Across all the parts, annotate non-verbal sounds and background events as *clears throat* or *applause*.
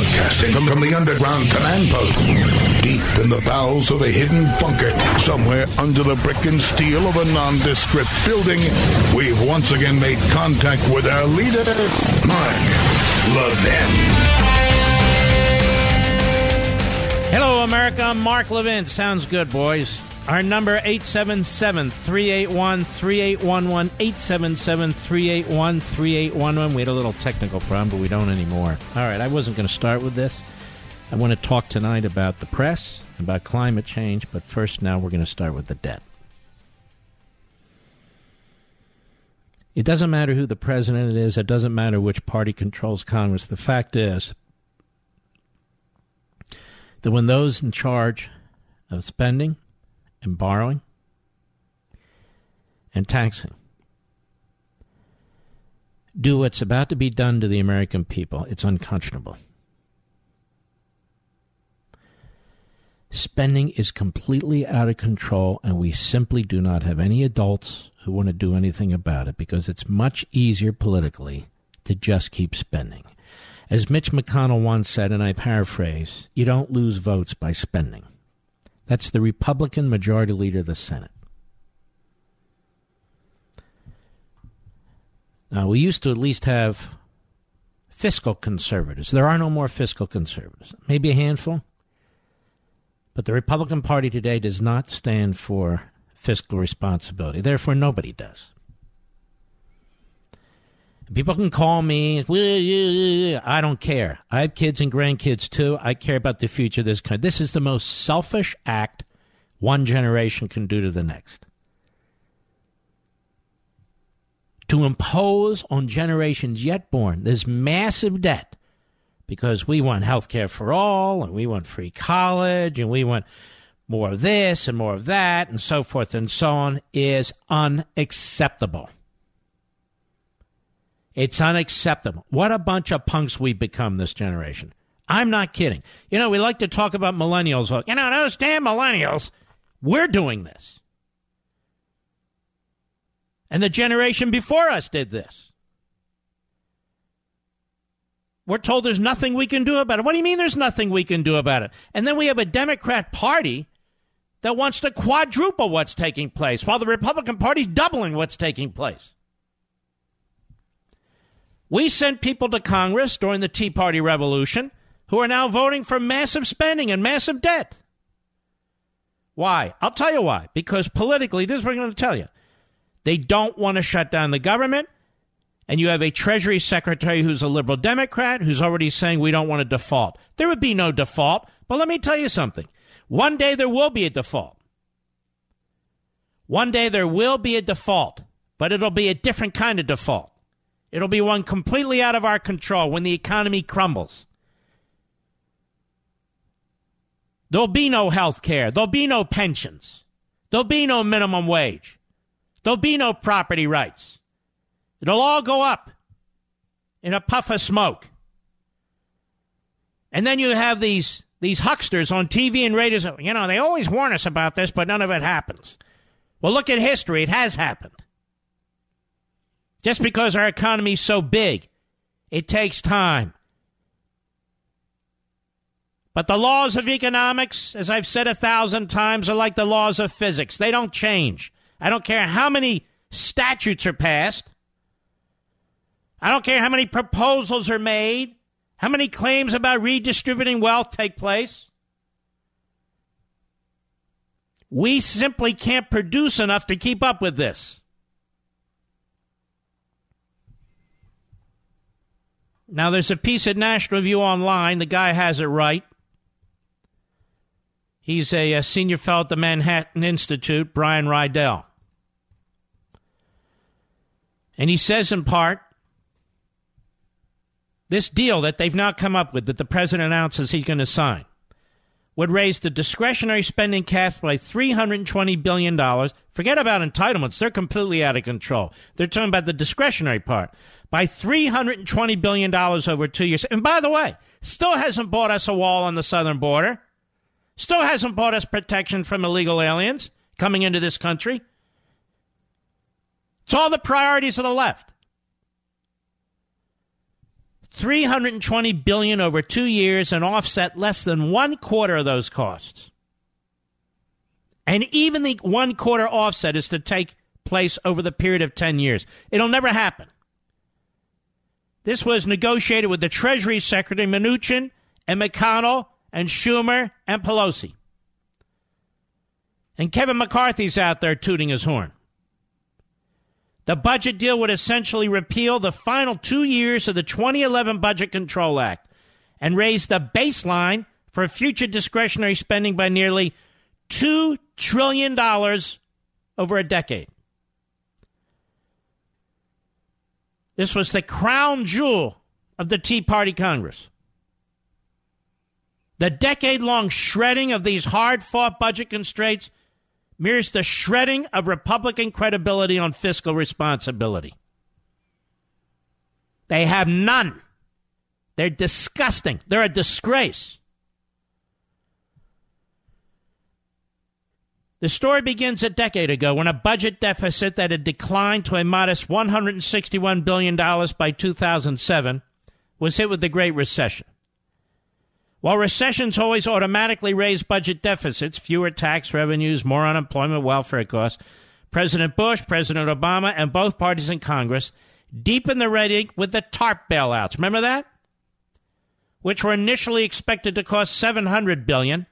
Broadcasting from the underground command post, deep in the bowels of a hidden bunker, somewhere under the brick and steel of a nondescript building, we've once again made contact with our leader, Mark Levin. Hello, America. I'm Mark Levin. Sounds good, boys. Our number 877-381-3811, 877-381-3811. We had a little technical problem, but we don't anymore. All right, I wasn't going to start with this. I want to talk tonight about the press, about climate change, but first now we're going to start with the debt. It doesn't matter who the president is, it doesn't matter which party controls Congress. The fact is that when those in charge of spending and borrowing and taxing do what's about to be done to the American people, it's unconscionable. Spending is completely out of control, and we simply do not have any adults who want to do anything about it because it's much easier politically to just keep spending. As Mitch McConnell once said, and I paraphrase, you don't lose votes by spending. That's the Republican Majority Leader of the Senate. Now, we used to at least have fiscal conservatives. There are no more fiscal conservatives. Maybe a handful. But the Republican Party today does not stand for fiscal responsibility. Therefore, nobody does. People can call me. I don't care. I have kids and grandkids too. I care about the future of this country. This is the most selfish act one generation can do to the next. To impose on generations yet born this massive debt because we want health care for all and we want free college and we want more of this and more of that and so forth and so on is unacceptable. It's unacceptable. What a bunch of punks we've become this generation. I'm not kidding. You know, we like to talk about millennials. You know, those damn millennials. We're doing this. And the generation before us did this. We're told there's nothing we can do about it. What do you mean there's nothing we can do about it? And then we have a Democrat Party that wants to quadruple what's taking place while the Republican Party's doubling what's taking place. We sent people to Congress during the Tea Party Revolution who are now voting for massive spending and massive debt. Why? I'll tell you why. Because politically, this is what I'm going to tell you. They don't want to shut down the government. And you have a Treasury Secretary who's a liberal Democrat who's already saying we don't want to default. There would be no default. But let me tell you something. One day there will be a default. One day there will be a default, but it'll be a different kind of default. It'll be one completely out of our control when the economy crumbles. There'll be no health care. There'll be no pensions. There'll be no minimum wage. There'll be no property rights. It'll all go up in a puff of smoke. And then you have these these hucksters on TV and radio. You know, they always warn us about this, but none of it happens. Well, look at history. It has happened. Just because our economy is so big, it takes time. But the laws of economics, as I've said a thousand times, are like the laws of physics. They don't change. I don't care how many statutes are passed. I don't care how many proposals are made, how many claims about redistributing wealth take place. We simply can't produce enough to keep up with this. Now, there's a piece at National Review Online. The guy has it right. He's a, a senior fellow at the Manhattan Institute, Brian Riedl. And he says, in part, this deal that they've now come up with, that the president announces he's going to sign, would raise the discretionary spending cap by $320 billion. Forget about entitlements. They're completely out of control. They're talking about the discretionary part. By $320 billion over two years. And by the way, still hasn't bought us a wall on the southern border. Still hasn't bought us protection from illegal aliens coming into this country. It's all the priorities of the left. 320 billion over 2 years and offset less than one quarter of those costs. And even the one quarter offset is to take place over the period of 10 years. It'll never happen. This was negotiated with the Treasury Secretary Mnuchin and McConnell and Schumer and Pelosi. And Kevin McCarthy's out there tooting his horn. The budget deal would essentially repeal the final two years of the 2011 Budget Control Act and raise the baseline for future discretionary spending by nearly $2 trillion over a decade. This was the crown jewel of the Tea Party Congress. The decade long shredding of these hard fought budget constraints mirrors the shredding of Republican credibility on fiscal responsibility. They have none. They're disgusting. They're a disgrace. The story begins a decade ago when a budget deficit that had declined to a modest $161 billion by 2007 was hit with the Great Recession. While recessions always automatically raise budget deficits, fewer tax revenues, more unemployment, welfare costs, President Bush, President Obama, and both parties in Congress deepened the red ink with the TARP bailouts. Remember that? Which were initially expected to cost 700 billion,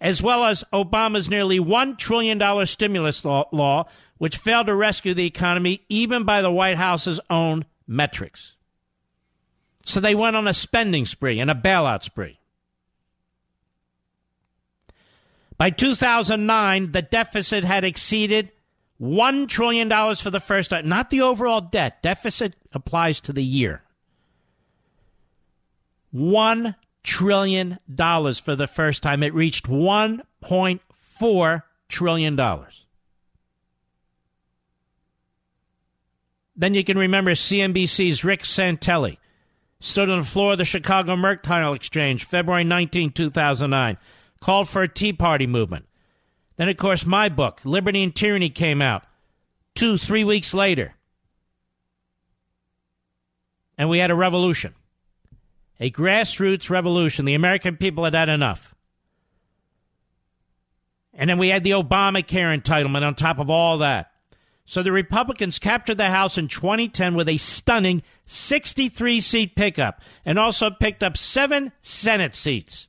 as well as Obama's nearly 1 trillion dollar stimulus law, law, which failed to rescue the economy even by the White House's own metrics. So they went on a spending spree and a bailout spree. By 2009, the deficit had exceeded $1 trillion for the first time. Not the overall debt. Deficit applies to the year. $1 trillion for the first time. It reached $1.4 trillion. Then you can remember CNBC's Rick Santelli stood on the floor of the Chicago Mercantile Exchange February 19, 2009 called for a Tea Party movement. Then, of course, my book, Liberty and Tyranny, came out two, three weeks later. And we had a revolution, a grassroots revolution. The American people had had enough. And then we had the Obamacare entitlement on top of all that. So the Republicans captured the House in 2010 with a stunning 63 seat pickup and also picked up seven Senate seats.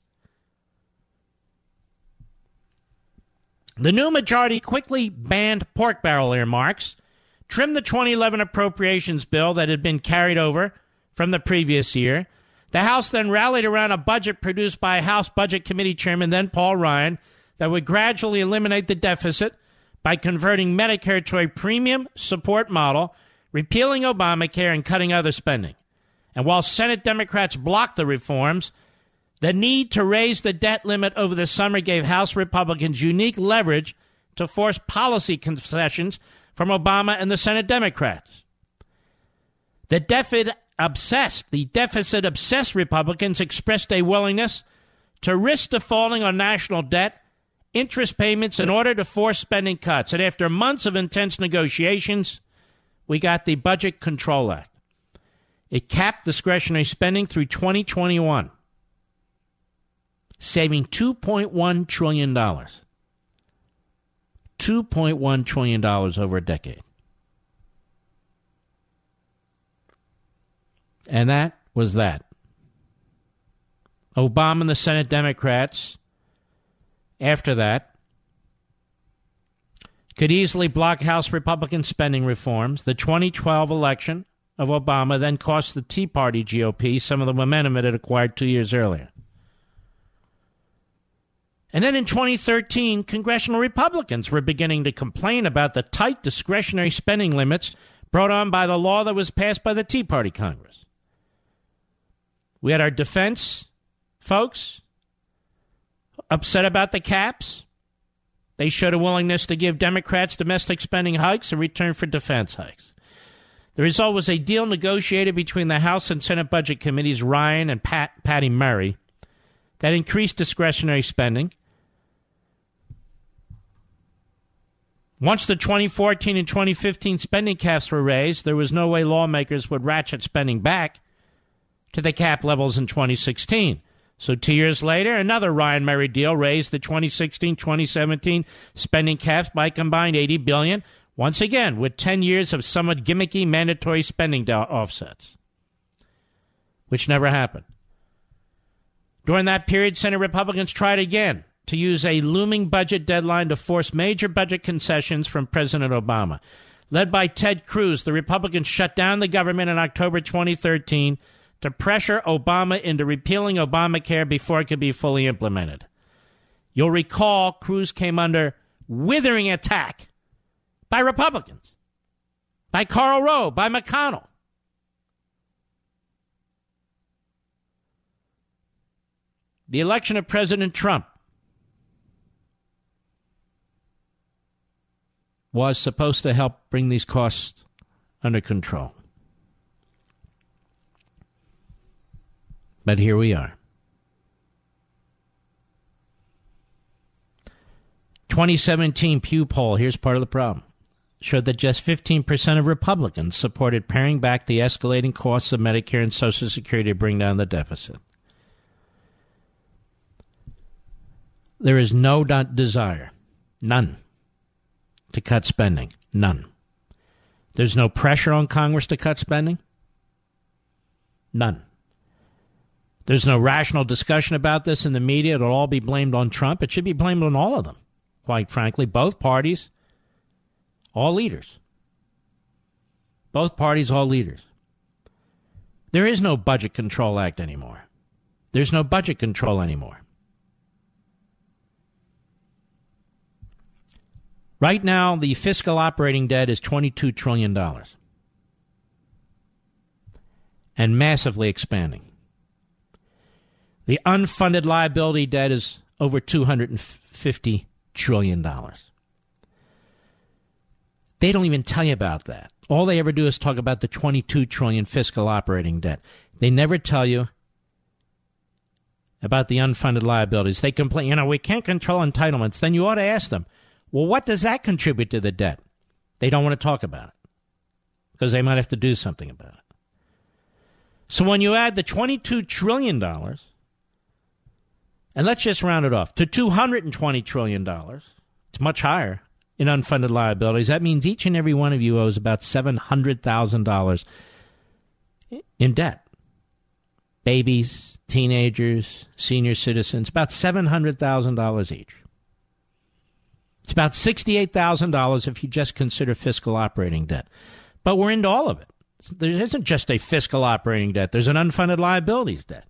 The new majority quickly banned pork barrel earmarks, trimmed the 2011 appropriations bill that had been carried over from the previous year. The House then rallied around a budget produced by House Budget Committee Chairman then Paul Ryan that would gradually eliminate the deficit by converting Medicare to a premium support model, repealing Obamacare, and cutting other spending. And while Senate Democrats blocked the reforms, the need to raise the debt limit over the summer gave House Republicans unique leverage to force policy concessions from Obama and the Senate Democrats. The deficit obsessed, the deficit obsessed Republicans expressed a willingness to risk defaulting on national debt, interest payments in order to force spending cuts. And after months of intense negotiations, we got the Budget Control Act. It capped discretionary spending through 2021 saving $2.1 trillion. $2.1 trillion over a decade. And that was that. Obama and the Senate Democrats, after that, could easily block House Republican spending reforms. The 2012 election of Obama then cost the Tea Party GOP some of the momentum it had acquired two years earlier. And then in 2013, congressional Republicans were beginning to complain about the tight discretionary spending limits brought on by the law that was passed by the Tea Party Congress. We had our defense folks upset about the caps. They showed a willingness to give Democrats domestic spending hikes in return for defense hikes. The result was a deal negotiated between the House and Senate Budget Committees Ryan and Pat, Patty Murray that increased discretionary spending. Once the 2014 and 2015 spending caps were raised, there was no way lawmakers would ratchet spending back to the cap levels in 2016. So two years later, another Ryan Murray deal raised the 2016-2017 spending caps by combined 80 billion, Once again, with 10 years of somewhat gimmicky mandatory spending offsets, which never happened. During that period, Senate Republicans tried again to use a looming budget deadline to force major budget concessions from President Obama. Led by Ted Cruz, the Republicans shut down the government in October 2013 to pressure Obama into repealing Obamacare before it could be fully implemented. You'll recall Cruz came under withering attack by Republicans, by Karl Rove, by McConnell. The election of President Trump was supposed to help bring these costs under control. But here we are. 2017 Pew poll, here's part of the problem, showed that just 15% of Republicans supported paring back the escalating costs of Medicare and Social Security to bring down the deficit. There is no desire, none, to cut spending. None. There's no pressure on Congress to cut spending. None. There's no rational discussion about this in the media. It'll all be blamed on Trump. It should be blamed on all of them, quite frankly, both parties, all leaders. Both parties, all leaders. There is no Budget Control Act anymore. There's no budget control anymore. Right now, the fiscal operating debt is $22 trillion and massively expanding. The unfunded liability debt is over $250 trillion. They don't even tell you about that. All they ever do is talk about the 22 trillion fiscal operating debt. They never tell you about the unfunded liabilities. They complain, you know, we can't control entitlements. Then you ought to ask them, well, what does that contribute to the debt? They don't want to talk about it because they might have to do something about it. So when you add the $22 trillion and let's just round it off to $220 trillion. It's much higher in unfunded liabilities. That means each and every one of you owes about $700,000 in debt. Babies, teenagers, senior citizens, about $700,000 each. It's about $68,000 if you just consider fiscal operating debt. But we're into all of it. There isn't just a fiscal operating debt, there's an unfunded liabilities debt.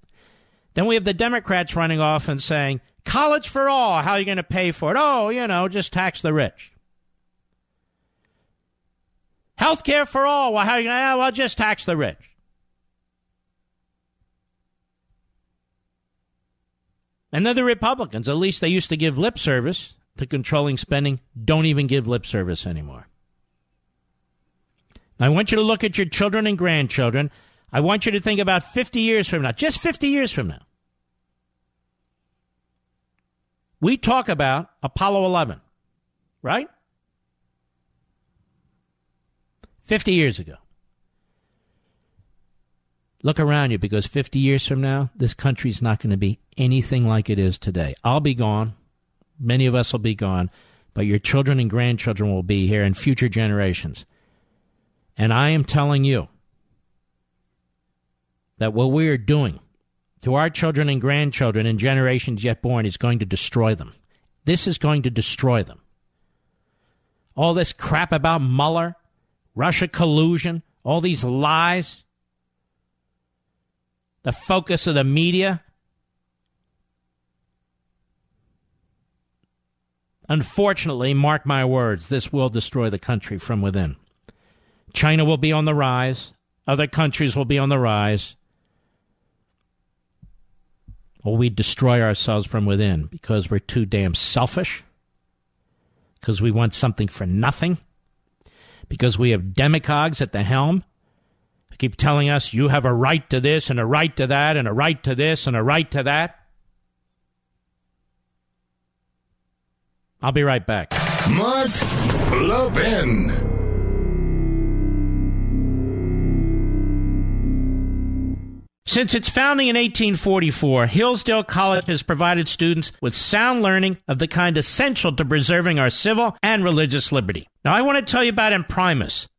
Then we have the Democrats running off and saying, college for all, how are you going to pay for it? Oh, you know, just tax the rich. Health care for all, well, how are you going to, ah, well, just tax the rich. And then the Republicans, at least they used to give lip service to controlling spending, don't even give lip service anymore. Now, I want you to look at your children and grandchildren I want you to think about 50 years from now, just 50 years from now. We talk about Apollo 11, right? 50 years ago. Look around you because 50 years from now, this country is not going to be anything like it is today. I'll be gone. Many of us will be gone, but your children and grandchildren will be here and future generations. And I am telling you, that what we are doing to our children and grandchildren and generations yet born is going to destroy them. This is going to destroy them. All this crap about Mueller, Russia collusion, all these lies, the focus of the media. Unfortunately, mark my words, this will destroy the country from within. China will be on the rise. Other countries will be on the rise. or we destroy ourselves from within because we're too damn selfish, because we want something for nothing, because we have demagogues at the helm who keep telling us you have a right to this and a right to that and a right to this and a right to that. I'll be right back. Mark Levin. Since its founding in 1844, Hillsdale College has provided students with sound learning of the kind essential to preserving our civil and religious liberty. Now, I want to tell you about Imprimis,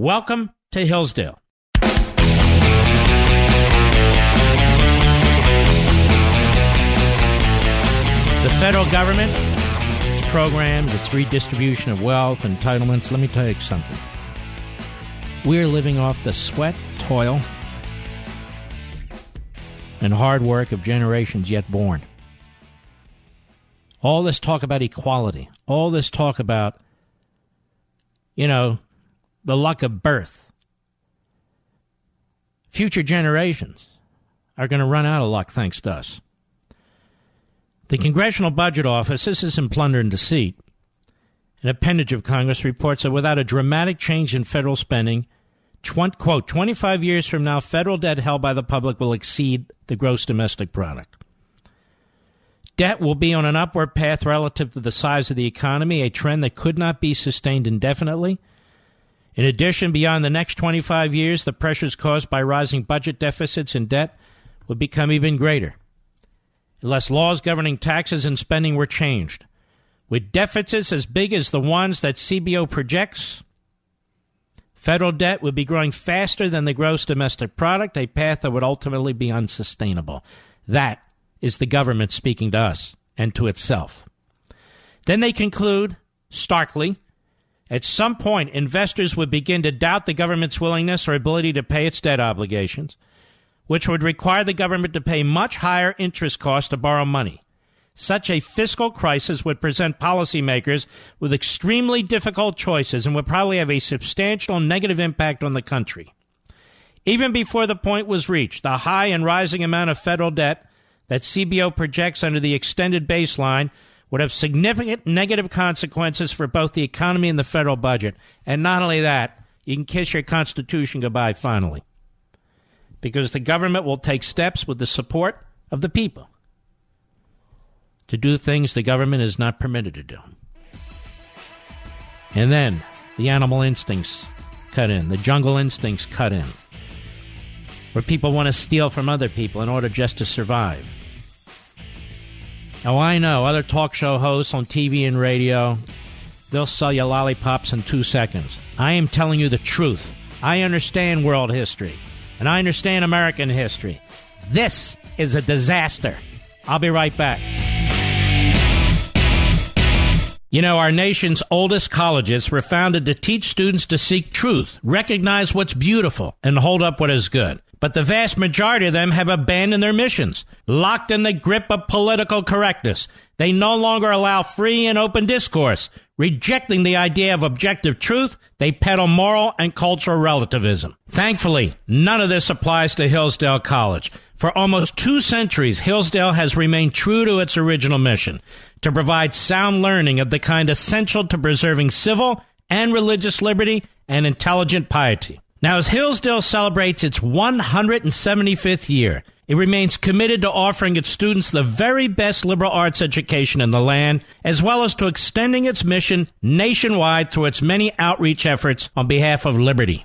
Welcome to Hillsdale. The federal government, its programs, its redistribution of wealth, entitlements, let me tell you something. We're living off the sweat, toil, and hard work of generations yet born. All this talk about equality, all this talk about, you know, the luck of birth. Future generations are going to run out of luck thanks to us. The Congressional Budget Office, this is in plunder and deceit, an appendage of Congress reports that without a dramatic change in federal spending, tw- quote, 25 years from now, federal debt held by the public will exceed the gross domestic product. Debt will be on an upward path relative to the size of the economy, a trend that could not be sustained indefinitely. In addition, beyond the next 25 years, the pressures caused by rising budget deficits and debt would become even greater unless laws governing taxes and spending were changed. With deficits as big as the ones that CBO projects, federal debt would be growing faster than the gross domestic product, a path that would ultimately be unsustainable. That is the government speaking to us and to itself. Then they conclude, starkly, at some point, investors would begin to doubt the government's willingness or ability to pay its debt obligations which would require the government to pay much higher interest costs to borrow money. Such a fiscal crisis would present policymakers with extremely difficult choices and would probably have a substantial negative impact on the country. Even before the point was reached, the high and rising amount of federal debt that CBO projects under the extended baseline would have significant negative consequences for both the economy and the federal budget. And not only that, you can kiss your Constitution goodbye finally because the government will take steps with the support of the people to do things the government is not permitted to do. And then the animal instincts cut in, the jungle instincts cut in, where people want to steal from other people in order just to survive. Oh, I know, other talk show hosts on TV and radio, they'll sell you lollipops in two seconds. I am telling you the truth. I understand world history and I understand American history. This is a disaster. I'll be right back. You know, our nation's oldest colleges were founded to teach students to seek truth, recognize what's beautiful, and hold up what is good. But the vast majority of them have abandoned their missions, locked in the grip of political correctness. They no longer allow free and open discourse. Rejecting the idea of objective truth, they peddle moral and cultural relativism. Thankfully, none of this applies to Hillsdale College. For almost two centuries, Hillsdale has remained true to its original mission to provide sound learning of the kind essential to preserving civil and religious liberty and intelligent piety. Now, as Hillsdale celebrates its 175th year, It remains committed to offering its students the very best liberal arts education in the land, as well as to extending its mission nationwide through its many outreach efforts on behalf of liberty.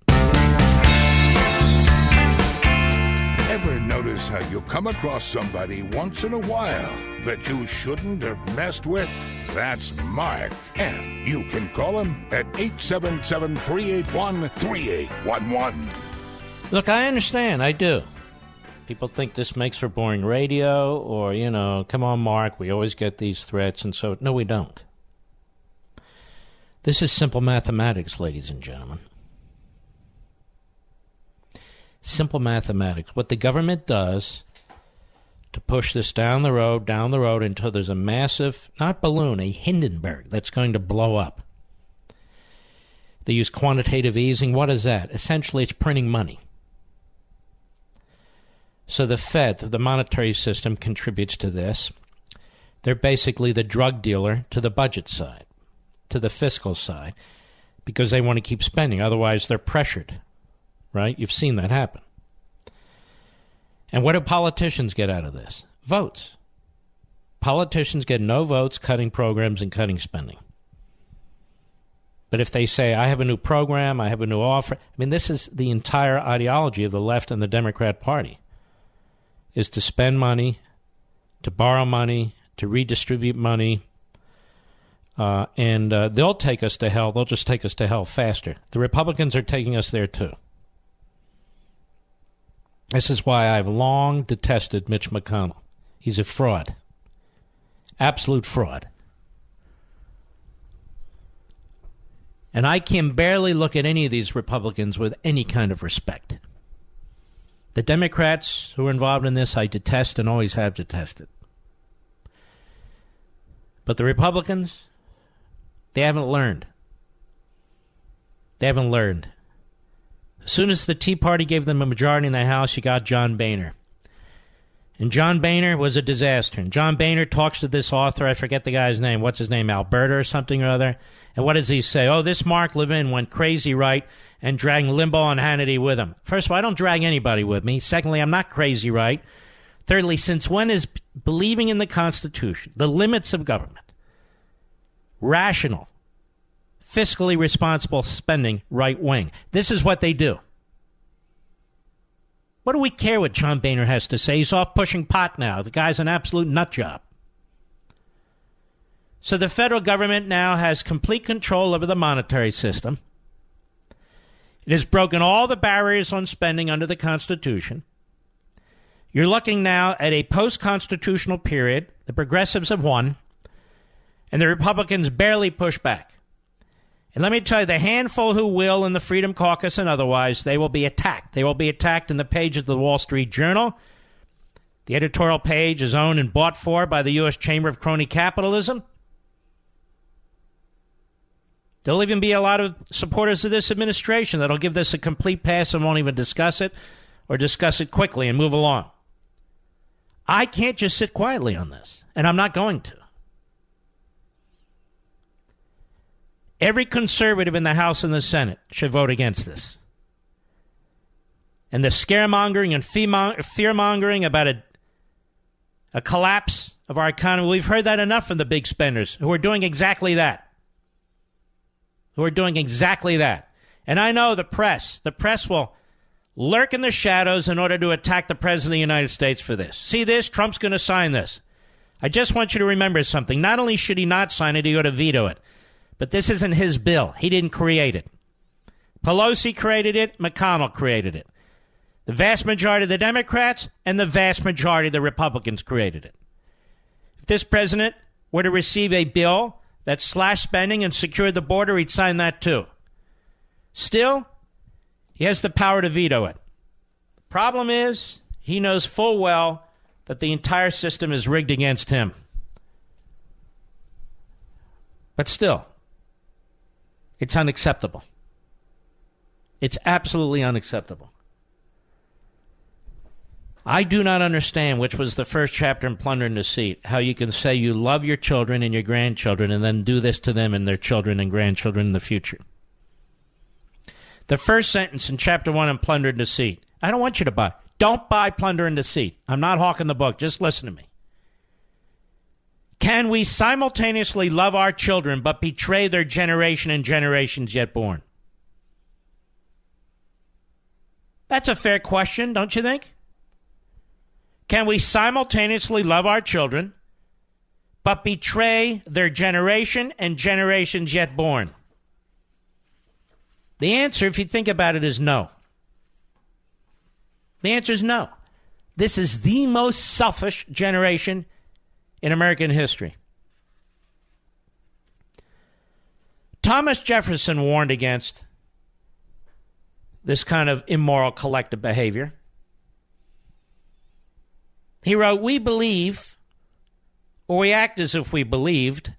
Notice how you come across somebody once in a while that you shouldn't have messed with? That's Mark. And you can call him at 877 381 3811. Look, I understand. I do. People think this makes for boring radio, or, you know, come on, Mark, we always get these threats, and so. No, we don't. This is simple mathematics, ladies and gentlemen. Simple mathematics. What the government does to push this down the road, down the road until there's a massive, not balloon, a Hindenburg that's going to blow up. They use quantitative easing. What is that? Essentially, it's printing money. So the Fed, the monetary system, contributes to this. They're basically the drug dealer to the budget side, to the fiscal side, because they want to keep spending. Otherwise, they're pressured right? You've seen that happen. And what do politicians get out of this? Votes. Politicians get no votes cutting programs and cutting spending. But if they say, I have a new program, I have a new offer, I mean, this is the entire ideology of the left and the Democrat Party is to spend money, to borrow money, to redistribute money, uh, and uh, they'll take us to hell. They'll just take us to hell faster. The Republicans are taking us there too. This is why I've long detested Mitch McConnell. He's a fraud. Absolute fraud. And I can barely look at any of these Republicans with any kind of respect. The Democrats who are involved in this, I detest and always have detested. But the Republicans, they haven't learned. They haven't learned. As soon as the Tea Party gave them a majority in the House, you got John Boehner. And John Boehner was a disaster. And John Boehner talks to this author, I forget the guy's name. What's his name? Alberta or something or other. And what does he say? Oh, this Mark Levin went crazy right and dragged Limbaugh and Hannity with him. First of all, I don't drag anybody with me. Secondly, I'm not crazy right. Thirdly, since when is believing in the Constitution, the limits of government, rational, fiscally responsible spending right wing. This is what they do. What do we care what John Boehner has to say? He's off pushing pot now. The guy's an absolute nut job. So the federal government now has complete control over the monetary system. It has broken all the barriers on spending under the Constitution. You're looking now at a post constitutional period. The progressives have won, and the Republicans barely push back. And let me tell you, the handful who will in the Freedom Caucus and otherwise, they will be attacked. They will be attacked in the page of the Wall Street Journal. The editorial page is owned and bought for by the U.S. Chamber of Crony Capitalism. There'll even be a lot of supporters of this administration that'll give this a complete pass and won't even discuss it or discuss it quickly and move along. I can't just sit quietly on this, and I'm not going to. Every conservative in the House and the Senate should vote against this. And the scaremongering and fear mongering about a, a collapse of our economy, we've heard that enough from the big spenders who are doing exactly that. Who are doing exactly that. And I know the press, the press will lurk in the shadows in order to attack the President of the United States for this. See this? Trump's going to sign this. I just want you to remember something. Not only should he not sign it, he ought to veto it. But this isn't his bill. He didn't create it. Pelosi created it, McConnell created it. The vast majority of the Democrats and the vast majority of the Republicans created it. If this president were to receive a bill that slashed spending and secured the border, he'd sign that too. Still, he has the power to veto it. The problem is, he knows full well that the entire system is rigged against him. But still, it's unacceptable. It's absolutely unacceptable. I do not understand, which was the first chapter in Plunder and Deceit, how you can say you love your children and your grandchildren and then do this to them and their children and grandchildren in the future. The first sentence in chapter one in Plunder and Deceit I don't want you to buy. Don't buy Plunder and Deceit. I'm not hawking the book. Just listen to me. Can we simultaneously love our children but betray their generation and generations yet born? That's a fair question, don't you think? Can we simultaneously love our children but betray their generation and generations yet born? The answer, if you think about it, is no. The answer is no. This is the most selfish generation in American history. Thomas Jefferson warned against this kind of immoral collective behavior. He wrote, We believe, or we act as if we believed,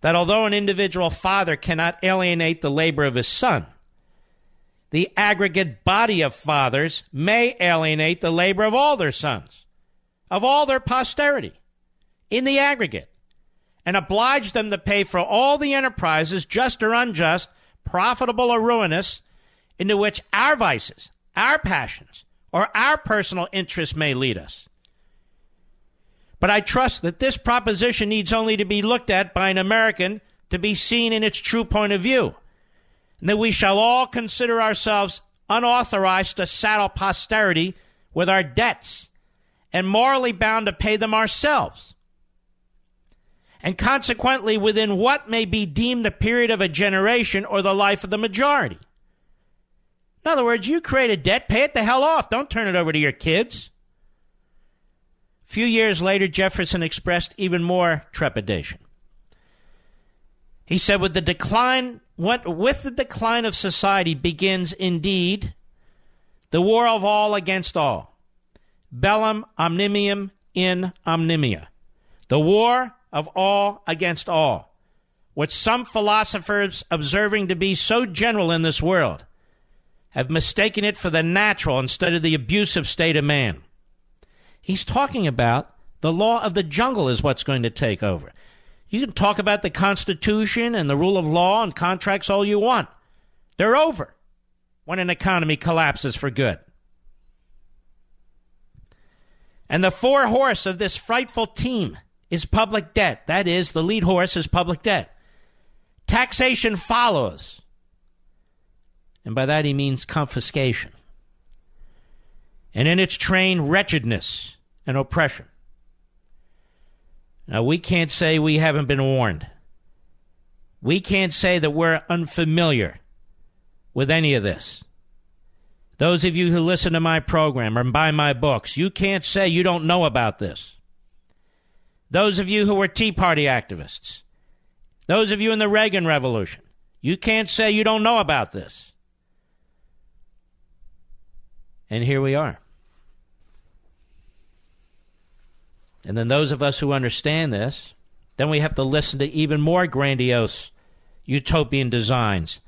that although an individual father cannot alienate the labor of his son, the aggregate body of fathers may alienate the labor of all their sons, of all their posterity, in the aggregate, and oblige them to pay for all the enterprises, just or unjust, profitable or ruinous, into which our vices, our passions, or our personal interests may lead us. But I trust that this proposition needs only to be looked at by an American to be seen in its true point of view and that we shall all consider ourselves unauthorized to saddle posterity with our debts and morally bound to pay them ourselves. And consequently, within what may be deemed the period of a generation or the life of the majority. In other words, you create a debt, pay it the hell off. Don't turn it over to your kids. A few years later, Jefferson expressed even more trepidation. He said, with the decline what, with the decline of society begins indeed the war of all against all. Bellum omnium in omnimia. The war of all against all, which some philosophers, observing to be so general in this world, have mistaken it for the natural instead of the abusive state of man. He's talking about the law of the jungle is what's going to take over. You can talk about the Constitution and the rule of law and contracts all you want. They're over when an economy collapses for good. And the fore horse of this frightful team is public debt. That is, the lead horse is public debt. Taxation follows. And by that he means confiscation. And in its train, wretchedness and oppression. Now, we can't say we haven't been warned. We can't say that we're unfamiliar with any of this. Those of you who listen to my program or buy my books, you can't say you don't know about this. Those of you who were Tea Party activists, those of you in the Reagan Revolution, you can't say you don't know about this. And here we are. And then those of us who understand this, then we have to listen to even more grandiose utopian designs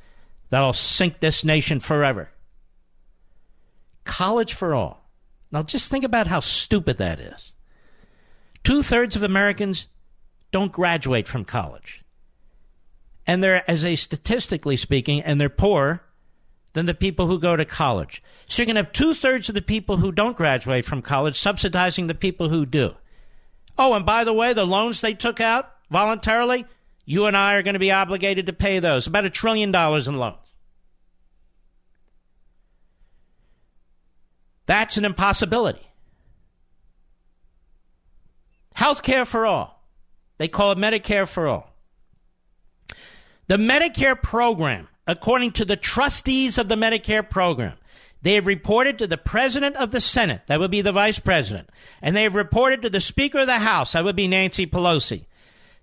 that'll sink this nation forever. College for all. Now just think about how stupid that is. Two thirds of Americans don't graduate from college. And they're, as a statistically speaking, and they're poorer than the people who go to college. So you're going to have two thirds of the people who don't graduate from college subsidizing the people who do. Oh, and by the way, the loans they took out voluntarily, you and I are going to be obligated to pay those. About a trillion dollars in loans. That's an impossibility. Health care for all. They call it Medicare for all. The Medicare program, according to the trustees of the Medicare program, they have reported to the president of the Senate, that would be the vice president, and they have reported to the Speaker of the House, that would be Nancy Pelosi,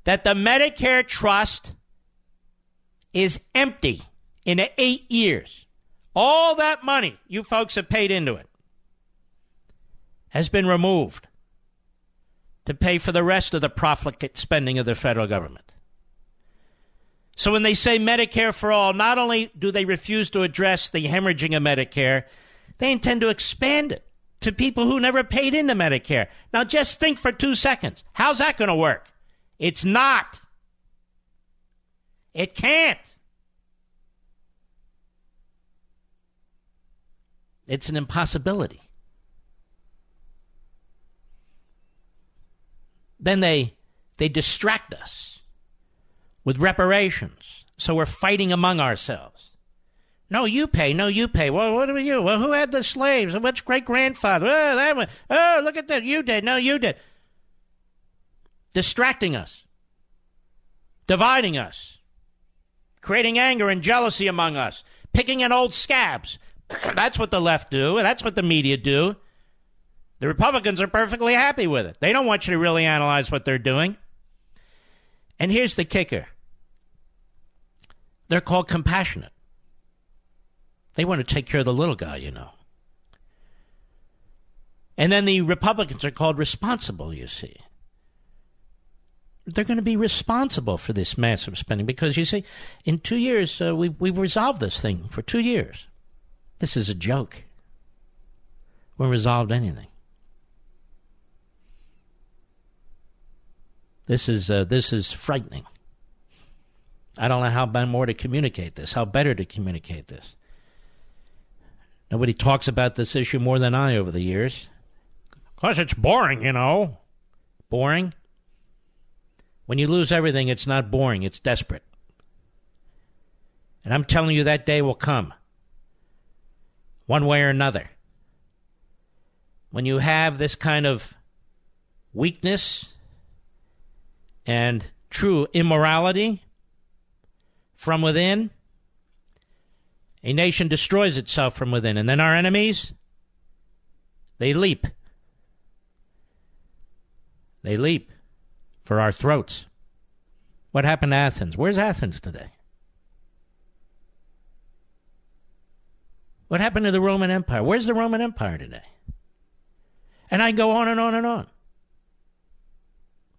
that the Medicare trust is empty in eight years. All that money you folks have paid into it has been removed to pay for the rest of the profligate spending of the federal government. So when they say Medicare for all, not only do they refuse to address the hemorrhaging of Medicare, they intend to expand it to people who never paid into Medicare. Now just think for two seconds. How's that going to work? It's not. It can't. It's an impossibility. Then they they distract us with reparations. So we're fighting among ourselves. No, you pay. No, you pay. Well, what about you? Well, who had the slaves? Which great grandfather? Oh, that one. Oh, look at that. You did. No, you did. Distracting us, dividing us, creating anger and jealousy among us, picking at old scabs. *clears throat* that's what the left do, that's what the media do. The Republicans are perfectly happy with it. They don't want you to really analyze what they're doing. And here's the kicker they're called compassionate. They want to take care of the little guy, you know. And then the Republicans are called responsible, you see. They're going to be responsible for this massive spending because, you see, in two years, uh, we, we've resolved this thing for two years. This is a joke. We haven't resolved anything. This is uh, this is frightening. I don't know how more to communicate this, how better to communicate this. Nobody talks about this issue more than I over the years. Because it's boring, you know. Boring? When you lose everything, it's not boring, it's desperate. And I'm telling you, that day will come. One way or another. When you have this kind of weakness and true immorality from within, a nation destroys itself from within, and then our enemies, they leap. They leap for our throats. What happened to Athens? Where's Athens today? What happened to the Roman Empire? Where's the Roman Empire today? And I go on and on and on.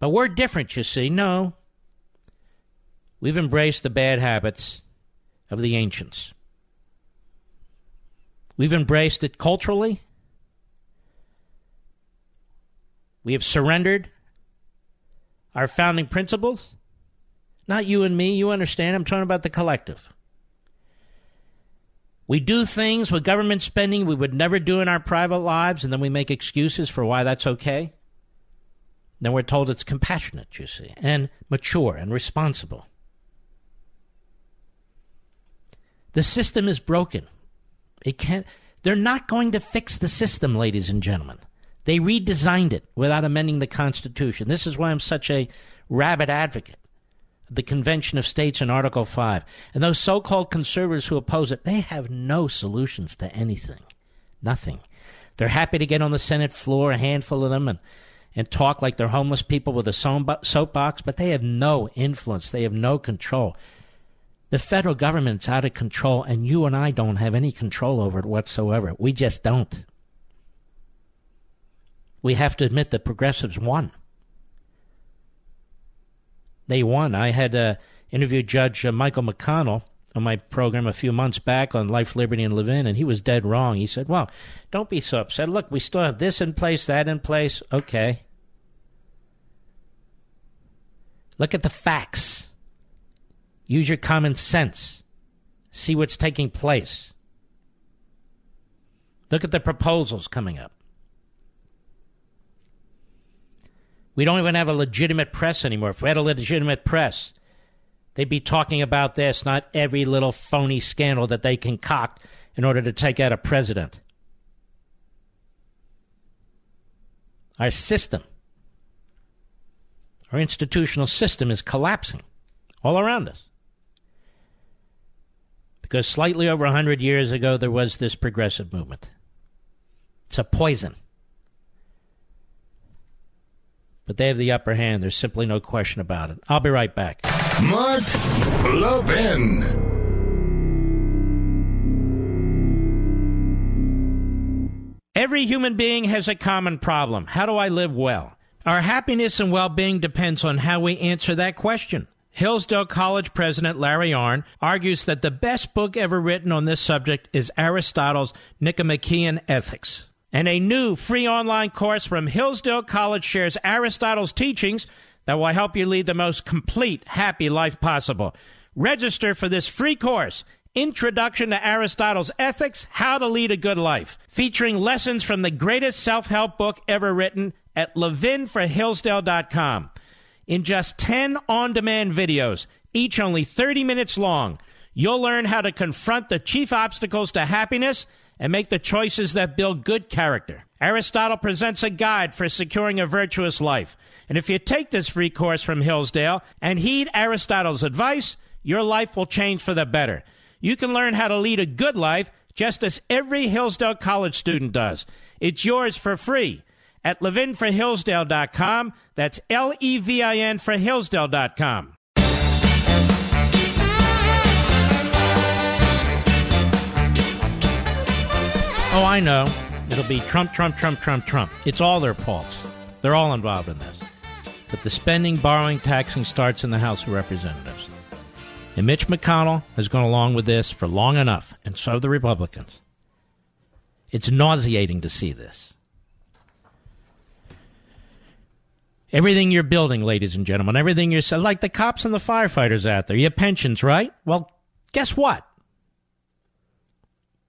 But we're different, you see. No. We've embraced the bad habits of the ancients. We've embraced it culturally. We have surrendered our founding principles. Not you and me, you understand. I'm talking about the collective. We do things with government spending we would never do in our private lives, and then we make excuses for why that's okay. Then we're told it's compassionate, you see, and mature and responsible. The system is broken. It can't. They're not going to fix the system, ladies and gentlemen. They redesigned it without amending the Constitution. This is why I'm such a rabid advocate of the Convention of States in Article 5. And those so called conservatives who oppose it, they have no solutions to anything. Nothing. They're happy to get on the Senate floor, a handful of them, and, and talk like they're homeless people with a soapbox, but they have no influence. They have no control. The federal government's out of control, and you and I don't have any control over it whatsoever. We just don't. We have to admit that progressives won. They won. I had uh, interviewed Judge uh, Michael McConnell on my program a few months back on Life, Liberty, and Levin, and he was dead wrong. He said, Well, don't be so upset. Look, we still have this in place, that in place. Okay. Look at the facts. Use your common sense. See what's taking place. Look at the proposals coming up. We don't even have a legitimate press anymore. If we had a legitimate press, they'd be talking about this, not every little phony scandal that they concoct in order to take out a president. Our system, our institutional system is collapsing all around us. Because slightly over 100 years ago, there was this progressive movement. It's a poison. but they have the upper hand. There's simply no question about it. I'll be right back. Mark Levin. Every human being has a common problem. How do I live well? Our happiness and well being depends on how we answer that question. Hillsdale College president Larry Arnn argues that the best book ever written on this subject is Aristotle's Nicomachean Ethics. And a new free online course from Hillsdale College shares Aristotle's teachings that will help you lead the most complete, happy life possible. Register for this free course Introduction to Aristotle's Ethics How to Lead a Good Life, featuring lessons from the greatest self help book ever written at levinforhillsdale.com. In just 10 on demand videos, each only 30 minutes long, you'll learn how to confront the chief obstacles to happiness and make the choices that build good character. Aristotle presents a guide for securing a virtuous life. And if you take this free course from Hillsdale and heed Aristotle's advice, your life will change for the better. You can learn how to lead a good life just as every Hillsdale College student does. It's yours for free at levinforhillsdale.com. That's L E V I N for Hillsdale.com. Oh, I know. It'll be Trump, Trump, Trump, Trump, Trump. It's all their faults. They're all involved in this. But the spending, borrowing, taxing starts in the House of Representatives. And Mitch McConnell has gone along with this for long enough, and so have the Republicans. It's nauseating to see this. Everything you're building, ladies and gentlemen, everything you're like the cops and the firefighters out there, your pensions, right? Well, guess what?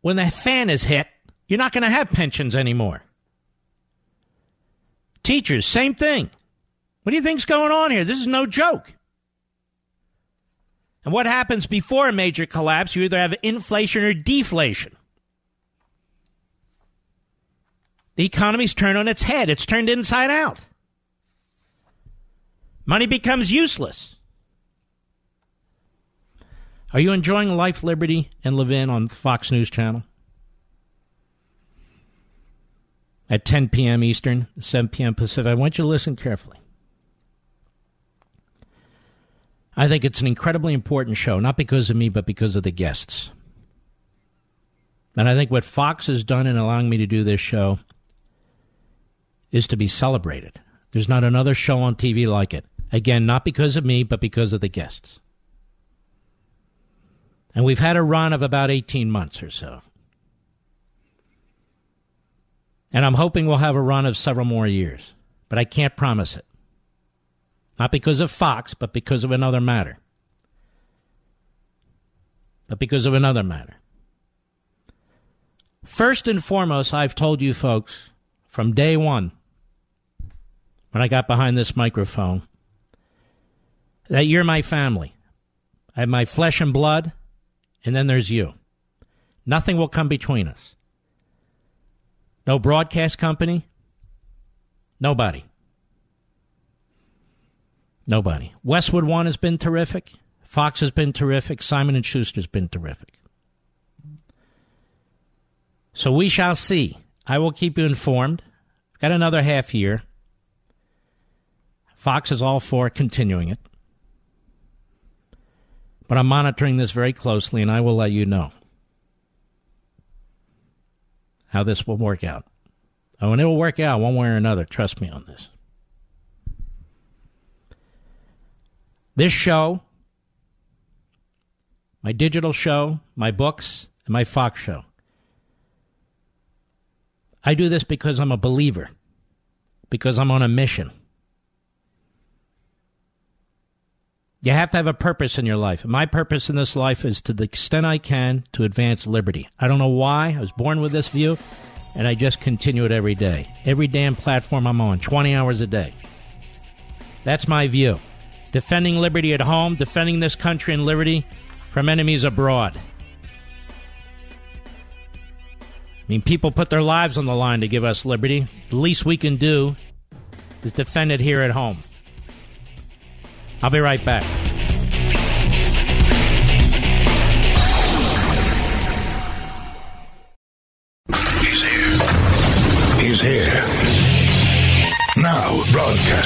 When the fan is hit, you're not going to have pensions anymore. Teachers, same thing. What do you think's going on here? This is no joke. And what happens before a major collapse? You either have inflation or deflation. The economy's turned on its head, it's turned inside out. Money becomes useless. Are you enjoying Life, Liberty, and Levin on Fox News Channel? At 10 p.m. Eastern, 7 p.m. Pacific. I want you to listen carefully. I think it's an incredibly important show, not because of me, but because of the guests. And I think what Fox has done in allowing me to do this show is to be celebrated. There's not another show on TV like it. Again, not because of me, but because of the guests. And we've had a run of about 18 months or so. And I'm hoping we'll have a run of several more years, but I can't promise it. Not because of Fox, but because of another matter. But because of another matter. First and foremost, I've told you folks from day one, when I got behind this microphone, that you're my family. I have my flesh and blood, and then there's you. Nothing will come between us. No broadcast company. Nobody. Nobody. Westwood One has been terrific. Fox has been terrific. Simon and Schuster's been terrific. So we shall see. I will keep you informed. Got another half year. Fox is all for continuing it. But I'm monitoring this very closely, and I will let you know how this will work out. Oh, and it will work out one way or another. Trust me on this. This show, my digital show, my books, and my Fox show. I do this because I'm a believer, because I'm on a mission. You have to have a purpose in your life. My purpose in this life is to the extent I can to advance liberty. I don't know why. I was born with this view, and I just continue it every day. Every damn platform I'm on, 20 hours a day. That's my view defending liberty at home, defending this country and liberty from enemies abroad. I mean, people put their lives on the line to give us liberty. The least we can do is defend it here at home. I'll be right back.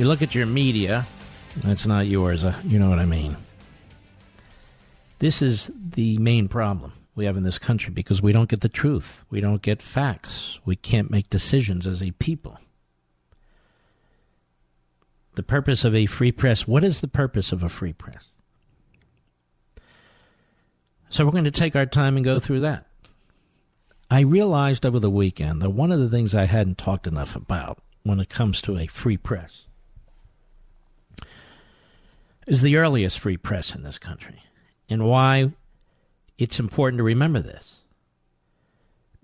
you look at your media, that's not yours, uh, you know what I mean. This is the main problem we have in this country because we don't get the truth. We don't get facts. We can't make decisions as a people. The purpose of a free press. What is the purpose of a free press? So we're going to take our time and go through that. I realized over the weekend that one of the things I hadn't talked enough about when it comes to a free press is the earliest free press in this country and why it's important to remember this.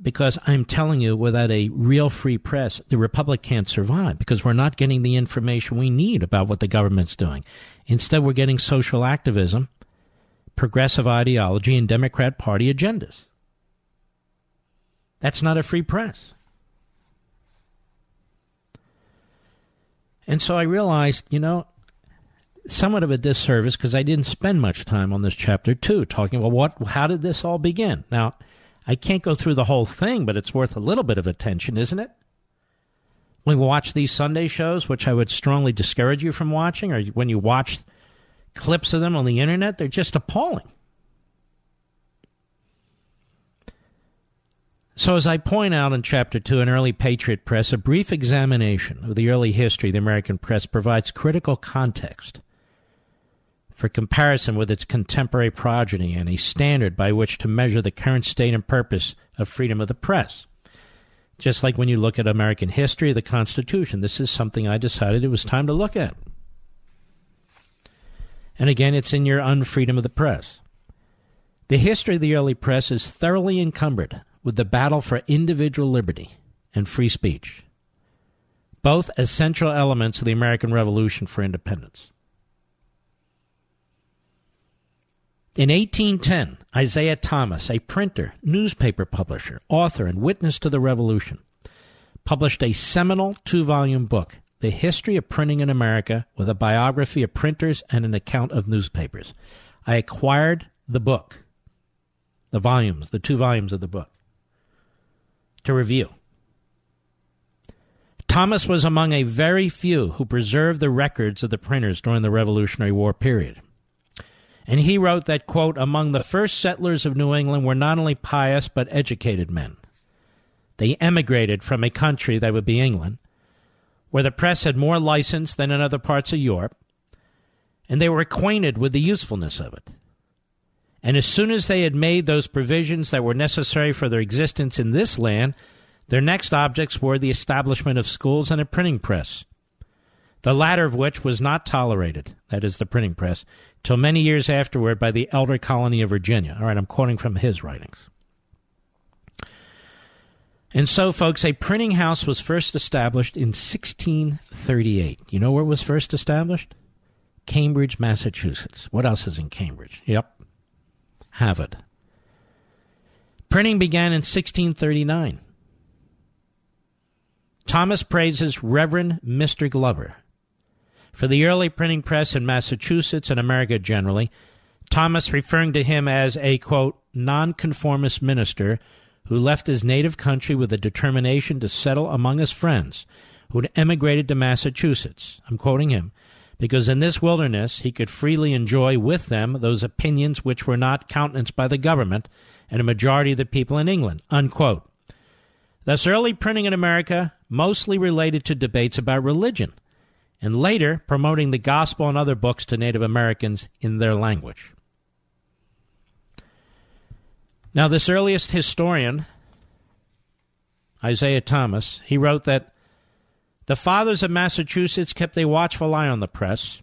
Because I'm telling you, without a real free press, the Republic can't survive because we're not getting the information we need about what the government's doing. Instead, we're getting social activism, progressive ideology, and Democrat Party agendas. That's not a free press. And so I realized, you know, somewhat of a disservice because I didn't spend much time on this chapter two, talking about what, how did this all begin? Now, I can't go through the whole thing, but it's worth a little bit of attention, isn't it? When we watch these Sunday shows, which I would strongly discourage you from watching, or when you watch clips of them on the internet, they're just appalling. So, as I point out in Chapter 2 in Early Patriot Press, a brief examination of the early history of the American press provides critical context for comparison with its contemporary progeny and a standard by which to measure the current state and purpose of freedom of the press. Just like when you look at American history, the Constitution, this is something I decided it was time to look at. And again, it's in your Unfreedom of the Press. The history of the early press is thoroughly encumbered with the battle for individual liberty and free speech, both essential elements of the American Revolution for independence. In 1810, Isaiah Thomas, a printer, newspaper publisher, author, and witness to the Revolution, published a seminal two volume book, The History of Printing in America, with a biography of printers and an account of newspapers. I acquired the book, the volumes, the two volumes of the book, to review. Thomas was among a very few who preserved the records of the printers during the Revolutionary War period. And he wrote that, quote, among the first settlers of New England were not only pious but educated men. They emigrated from a country that would be England, where the press had more license than in other parts of Europe, and they were acquainted with the usefulness of it. And as soon as they had made those provisions that were necessary for their existence in this land, their next objects were the establishment of schools and a printing press, the latter of which was not tolerated, that is, the printing press, till many years afterward by the elder colony of Virginia. All right, I'm quoting from his writings. And so, folks, a printing house was first established in 1638. You know where it was first established? Cambridge, Massachusetts. What else is in Cambridge? Yep. Harvard. Printing began in 1639. Thomas praises Reverend Mr. Glover, for the early printing press in Massachusetts and America generally, Thomas referring to him as a, quote, nonconformist minister who left his native country with a determination to settle among his friends who had emigrated to Massachusetts. I'm quoting him, because in this wilderness he could freely enjoy with them those opinions which were not countenanced by the government and a majority of the people in England. Unquote. Thus, early printing in America mostly related to debates about religion and later promoting the gospel and other books to Native Americans in their language. Now, this earliest historian, Isaiah Thomas, he wrote that the fathers of Massachusetts kept a watchful eye on the press,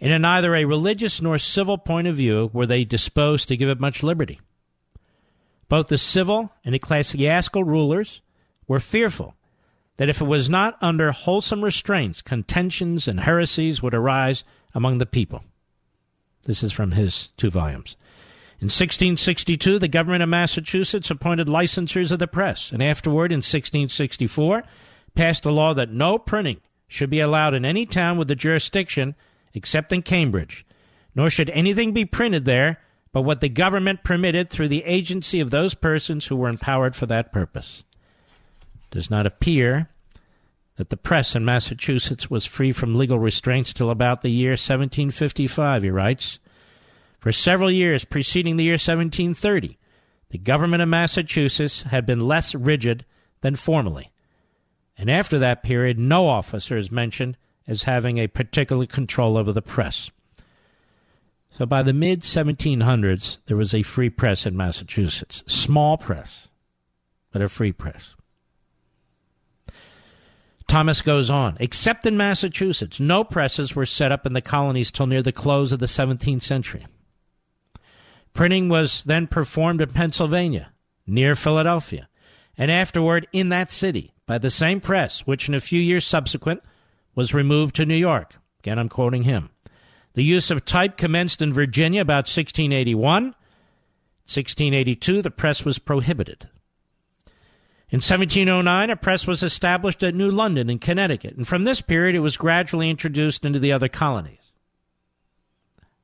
and in neither a religious nor civil point of view were they disposed to give it much liberty. Both the civil and ecclesiastical rulers were fearful that if it was not under wholesome restraints, contentions and heresies would arise among the people. This is from his two volumes. In 1662, the government of Massachusetts appointed licensors of the press, and afterward, in 1664, passed a law that no printing should be allowed in any town with the jurisdiction except in Cambridge, nor should anything be printed there but what the government permitted through the agency of those persons who were empowered for that purpose. Does not appear that the press in Massachusetts was free from legal restraints till about the year 1755, he writes. For several years preceding the year 1730, the government of Massachusetts had been less rigid than formerly. And after that period, no officer is mentioned as having a particular control over the press. So by the mid 1700s, there was a free press in Massachusetts. Small press, but a free press. Thomas goes on. Except in Massachusetts, no presses were set up in the colonies till near the close of the 17th century. Printing was then performed in Pennsylvania, near Philadelphia, and afterward in that city by the same press, which in a few years subsequent was removed to New York. Again, I'm quoting him. The use of type commenced in Virginia about 1681. 1682, the press was prohibited. In 1709, a press was established at New London in Connecticut, and from this period it was gradually introduced into the other colonies.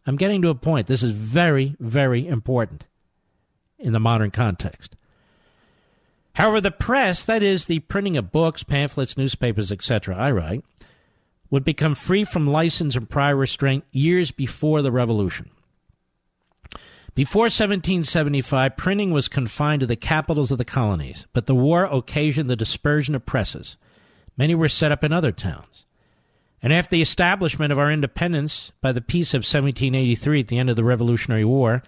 I'm getting to a point. This is very, very important in the modern context. However, the press, that is, the printing of books, pamphlets, newspapers, etc., I write, would become free from license and prior restraint years before the Revolution. Before 1775, printing was confined to the capitals of the colonies, but the war occasioned the dispersion of presses. Many were set up in other towns. And after the establishment of our independence by the peace of 1783 at the end of the Revolutionary War,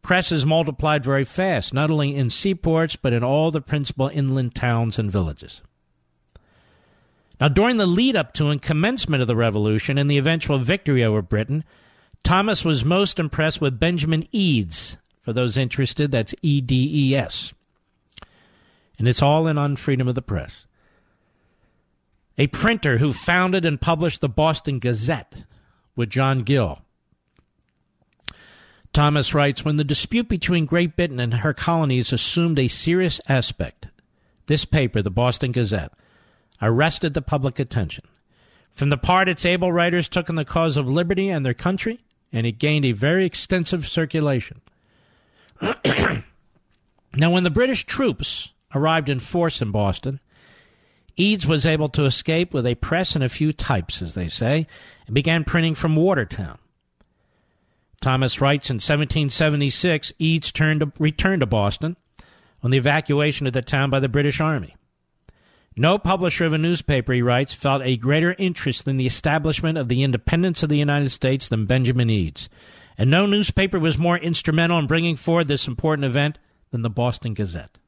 presses multiplied very fast, not only in seaports, but in all the principal inland towns and villages. Now, during the lead up to and commencement of the revolution and the eventual victory over Britain, Thomas was most impressed with Benjamin Edes. For those interested, that's E D E S. And it's all in Unfreedom of the Press. A printer who founded and published the Boston Gazette with John Gill. Thomas writes When the dispute between Great Britain and her colonies assumed a serious aspect, this paper, the Boston Gazette, arrested the public attention. From the part its able writers took in the cause of liberty and their country, and it gained a very extensive circulation. *clears throat* now, when the British troops arrived in force in Boston, Edes was able to escape with a press and a few types, as they say, and began printing from Watertown. Thomas writes in 1776, Edes to, returned to Boston on the evacuation of the town by the British Army. No publisher of a newspaper, he writes, felt a greater interest in the establishment of the independence of the United States than Benjamin Edes. And no newspaper was more instrumental in bringing forward this important event than the Boston Gazette.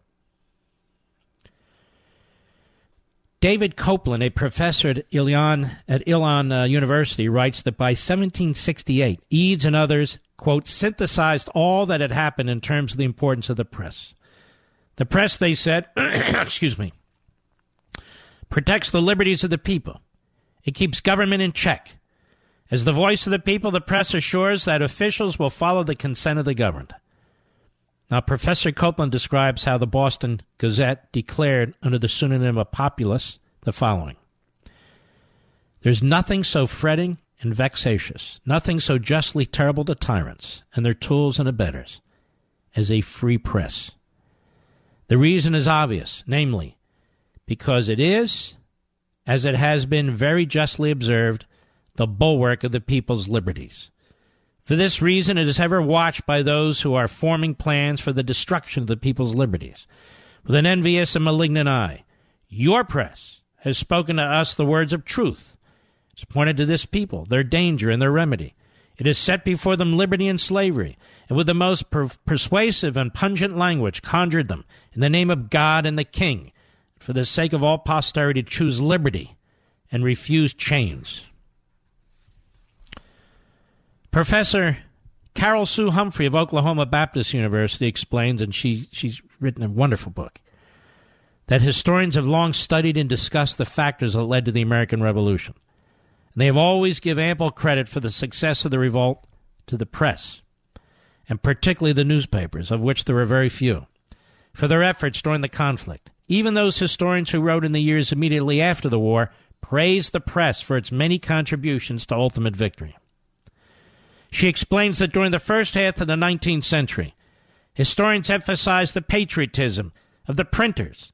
David Copeland, a professor at Elon, at Elon uh, University, writes that by 1768, Edes and others, quote, synthesized all that had happened in terms of the importance of the press. The press, they said, *coughs* excuse me, protects the liberties of the people. It keeps government in check. As the voice of the people, the press assures that officials will follow the consent of the governed. Now, Professor Copeland describes how the Boston Gazette declared under the pseudonym of Populus the following There's nothing so fretting and vexatious, nothing so justly terrible to tyrants and their tools and abettors as a free press. The reason is obvious, namely, because it is, as it has been very justly observed, the bulwark of the people's liberties. For this reason, it is ever watched by those who are forming plans for the destruction of the people's liberties. With an envious and malignant eye, your press has spoken to us the words of truth. It has pointed to this people, their danger and their remedy. It has set before them liberty and slavery, and with the most per- persuasive and pungent language conjured them, in the name of God and the King, for the sake of all posterity, choose liberty and refuse chains. Professor Carol Sue Humphrey of Oklahoma Baptist University explains, and she, she's written a wonderful book, that historians have long studied and discussed the factors that led to the American Revolution. And they have always give ample credit for the success of the revolt to the press, and particularly the newspapers, of which there were very few, for their efforts during the conflict. Even those historians who wrote in the years immediately after the war praised the press for its many contributions to ultimate victory. She explains that during the first half of the 19th century, historians emphasized the patriotism of the printers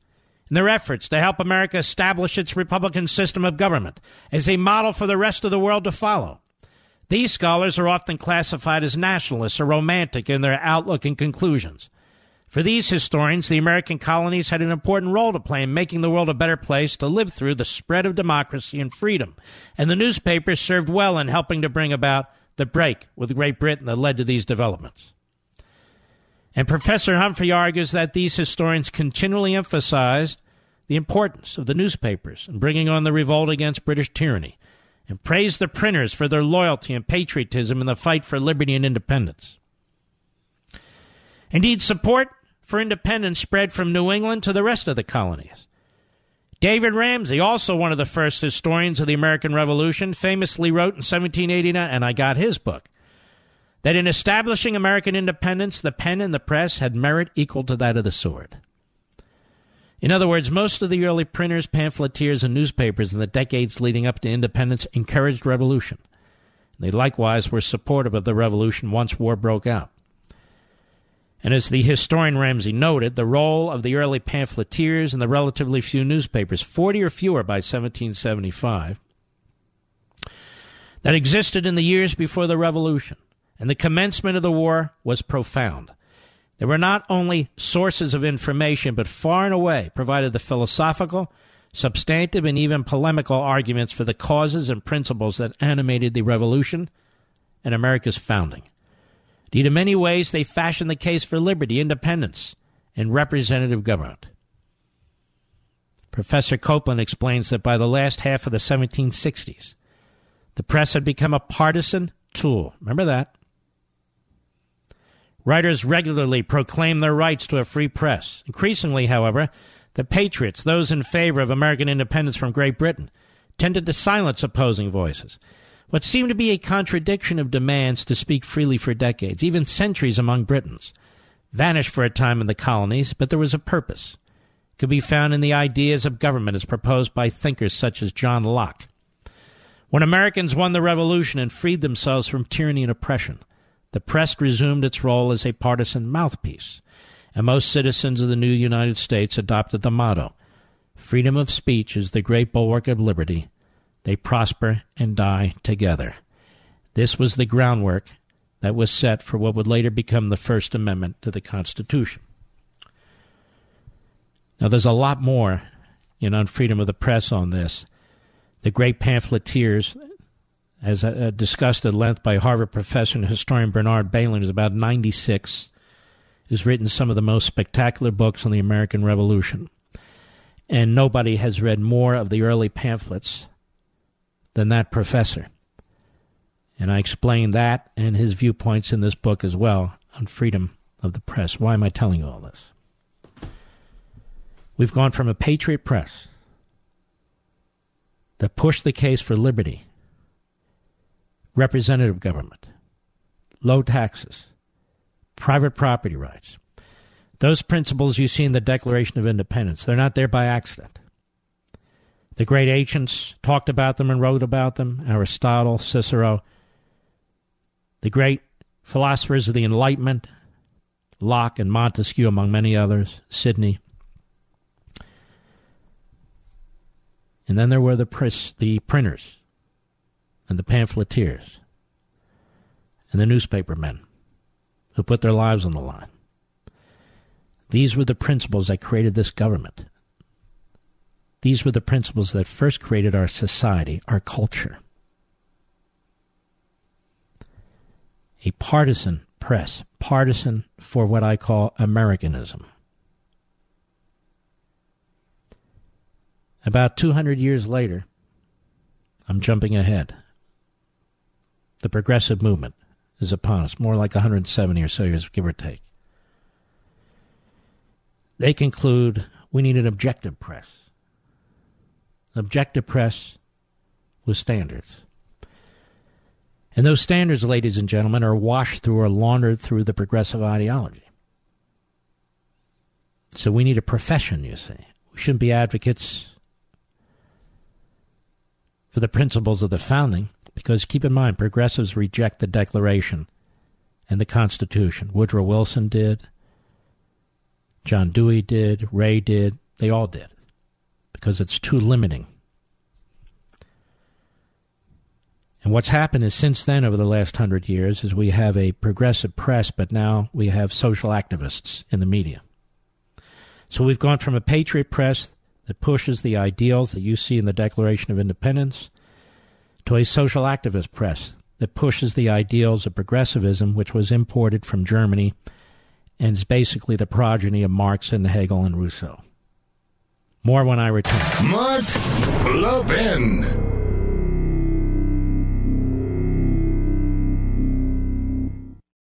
in their efforts to help America establish its republican system of government as a model for the rest of the world to follow. These scholars are often classified as nationalists or romantic in their outlook and conclusions. For these historians, the American colonies had an important role to play in making the world a better place to live through the spread of democracy and freedom, and the newspapers served well in helping to bring about the break with Great Britain that led to these developments. And Professor Humphrey argues that these historians continually emphasized the importance of the newspapers in bringing on the revolt against British tyranny and praised the printers for their loyalty and patriotism in the fight for liberty and independence. Indeed, support for independence spread from New England to the rest of the colonies. David Ramsay, also one of the first historians of the American Revolution, famously wrote in 1789, and I got his book, that in establishing American independence, the pen and the press had merit equal to that of the sword. In other words, most of the early printers, pamphleteers, and newspapers in the decades leading up to independence encouraged revolution. They likewise were supportive of the revolution once war broke out. And as the historian Ramsay noted, the role of the early pamphleteers and the relatively few newspapers, 40 or fewer by 1775, that existed in the years before the Revolution and the commencement of the war was profound. They were not only sources of information, but far and away provided the philosophical, substantive, and even polemical arguments for the causes and principles that animated the Revolution and America's founding. Indeed, in many ways, they fashioned the case for liberty, independence, and representative government. Professor Copeland explains that by the last half of the 1760s, the press had become a partisan tool. Remember that? Writers regularly proclaim their rights to a free press. Increasingly, however, the patriots, those in favor of American independence from Great Britain, tended to silence opposing voices what seemed to be a contradiction of demands to speak freely for decades, even centuries among Britons, vanished for a time in the colonies, but there was a purpose. It could be found in the ideas of government as proposed by thinkers such as John Locke. When Americans won the Revolution and freed themselves from tyranny and oppression, the press resumed its role as a partisan mouthpiece, and most citizens of the new United States adopted the motto Freedom of speech is the great bulwark of liberty they prosper and die together. This was the groundwork that was set for what would later become the First Amendment to the Constitution. Now, there's a lot more in Unfreedom of the Press on this. The great pamphleteers, as uh, discussed at length by Harvard professor and historian Bernard Bailyn, is about 96, has written some of the most spectacular books on the American Revolution. And nobody has read more of the early pamphlets than that professor. And I explain that and his viewpoints in this book as well on freedom of the press. Why am I telling you all this? We've gone from a patriot press that pushed the case for liberty, representative government, low taxes, private property rights. Those principles you see in the Declaration of Independence, they're not there by accident. The great ancients talked about them and wrote about them Aristotle, Cicero. The great philosophers of the Enlightenment, Locke and Montesquieu, among many others, Sidney. And then there were the, pr- the printers and the pamphleteers and the newspaper men who put their lives on the line. These were the principles that created this government. These were the principles that first created our society, our culture. A partisan press, partisan for what I call Americanism. About 200 years later, I'm jumping ahead. The progressive movement is upon us, more like 170 or so years, give or take. They conclude We need an objective press. Objective press with standards. And those standards, ladies and gentlemen, are washed through or laundered through the progressive ideology. So we need a profession, you see. We shouldn't be advocates for the principles of the founding, because keep in mind, progressives reject the Declaration and the Constitution. Woodrow Wilson did, John Dewey did, Ray did, they all did, because it's too limiting. And what's happened is since then, over the last hundred years, is we have a progressive press, but now we have social activists in the media. So we've gone from a patriot press that pushes the ideals that you see in the Declaration of Independence to a social activist press that pushes the ideals of progressivism, which was imported from Germany and is basically the progeny of Marx and Hegel and Rousseau. More when I return. Mark Levin.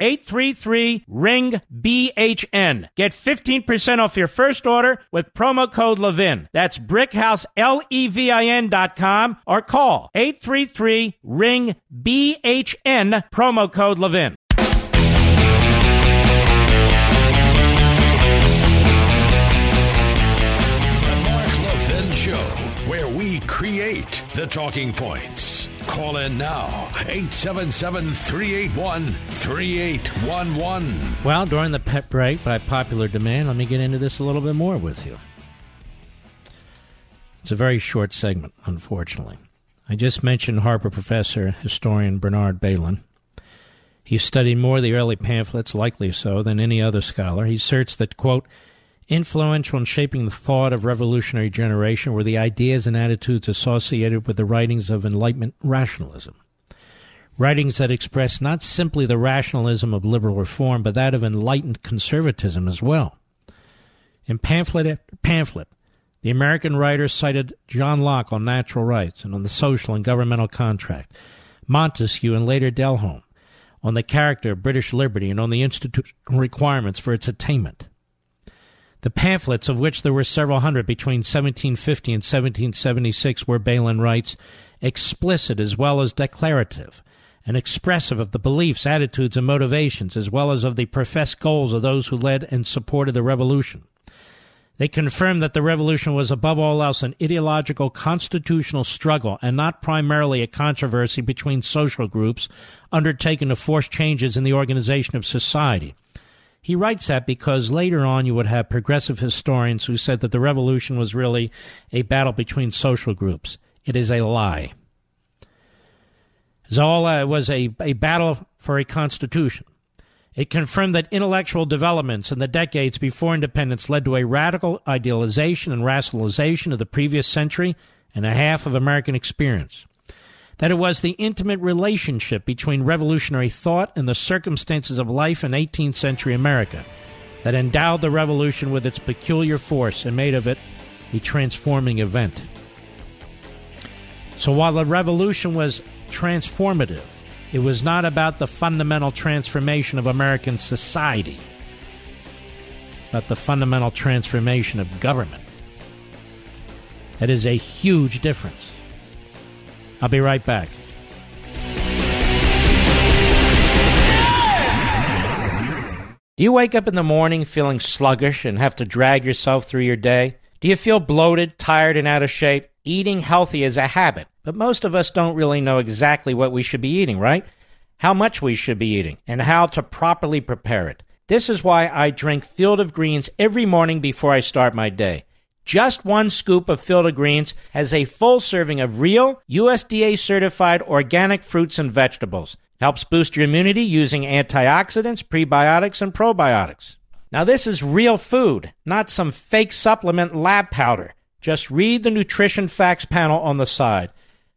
833 ring BHN. Get 15% off your first order with promo code Levin. That's brickhouse L E V I N.com or call 833 ring BHN promo code Levin. The Mark Levin Show, where we create the talking points. Call in now, 877 381 3811. Well, during the pet break, by popular demand, let me get into this a little bit more with you. It's a very short segment, unfortunately. I just mentioned Harvard professor, historian Bernard Bailyn. He studied more of the early pamphlets, likely so, than any other scholar. He asserts that, quote, influential in shaping the thought of revolutionary generation were the ideas and attitudes associated with the writings of Enlightenment rationalism. Writings that express not simply the rationalism of liberal reform, but that of enlightened conservatism as well. In pamphlet after pamphlet, the American writers cited John Locke on natural rights and on the social and governmental contract, Montesquieu and later Delolme on the character of British liberty and on the institutional requirements for its attainment. The pamphlets, of which there were several hundred between 1750 and 1776, were, Bailyn writes, explicit as well as declarative, and expressive of the beliefs, attitudes, and motivations, as well as of the professed goals of those who led and supported the revolution. They confirmed that the revolution was above all else an ideological constitutional struggle and not primarily a controversy between social groups undertaken to force changes in the organization of society. He writes that because later on you would have progressive historians who said that the revolution was really a battle between social groups. It is a lie. Zola was a, a battle for a constitution. It confirmed that intellectual developments in the decades before independence led to a radical idealization and rationalization of the previous century and a half of American experience. That it was the intimate relationship between revolutionary thought and the circumstances of life in 18th century America that endowed the revolution with its peculiar force and made of it a transforming event. So while the revolution was transformative, it was not about the fundamental transformation of American society, but the fundamental transformation of government. That is a huge difference. I'll be right back. Do you wake up in the morning feeling sluggish and have to drag yourself through your day? Do you feel bloated, tired, and out of shape? Eating healthy is a habit, but most of us don't really know exactly what we should be eating, right? How much we should be eating, and how to properly prepare it. This is why I drink Field of Greens every morning before I start my day. Just one scoop of of Greens has a full serving of real, USDA certified organic fruits and vegetables. Helps boost your immunity using antioxidants, prebiotics, and probiotics. Now, this is real food, not some fake supplement lab powder. Just read the nutrition facts panel on the side.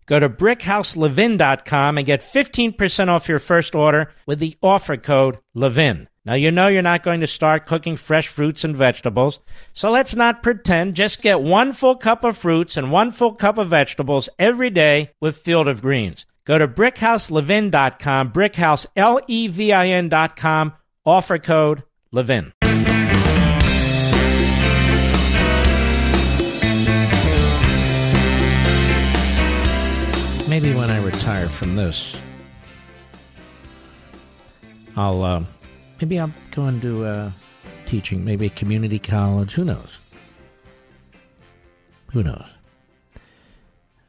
Go to brickhouselevin.com and get 15% off your first order with the offer code LEVIN. Now, you know you're not going to start cooking fresh fruits and vegetables, so let's not pretend. Just get one full cup of fruits and one full cup of vegetables every day with Field of Greens. Go to brickhouselevin.com, brickhouse, L-E-V-I-N.com, offer code LEVIN. Maybe when I retire from this, I'll uh, maybe I'll go into uh, teaching, maybe a community college. Who knows? Who knows?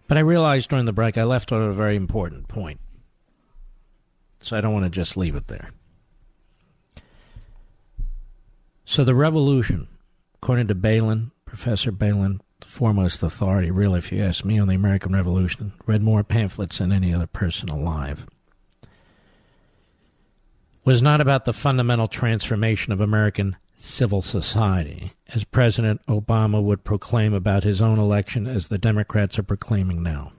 But I realized during the break I left on a very important point. So I don't want to just leave it there. So the revolution, according to Bailyn, Professor Bailyn, foremost authority, really, if you ask me, on the American Revolution, read more pamphlets than any other person alive, was not about the fundamental transformation of American civil society, as President Obama would proclaim about his own election, as the Democrats are proclaiming now.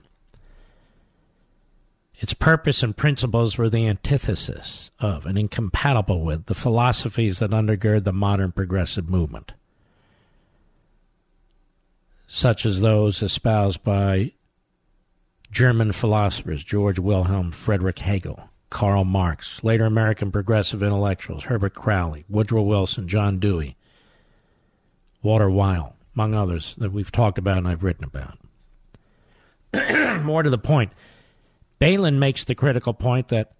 Its purpose and principles were the antithesis of and incompatible with the philosophies that undergird the modern progressive movement, such as those espoused by German philosophers George Wilhelm Friedrich Hegel, Karl Marx, later American progressive intellectuals Herbert Croly, Woodrow Wilson, John Dewey, Walter Weyl, among others that we've talked about and I've written about. *clears throat* More to the point, Bailyn makes the critical point that,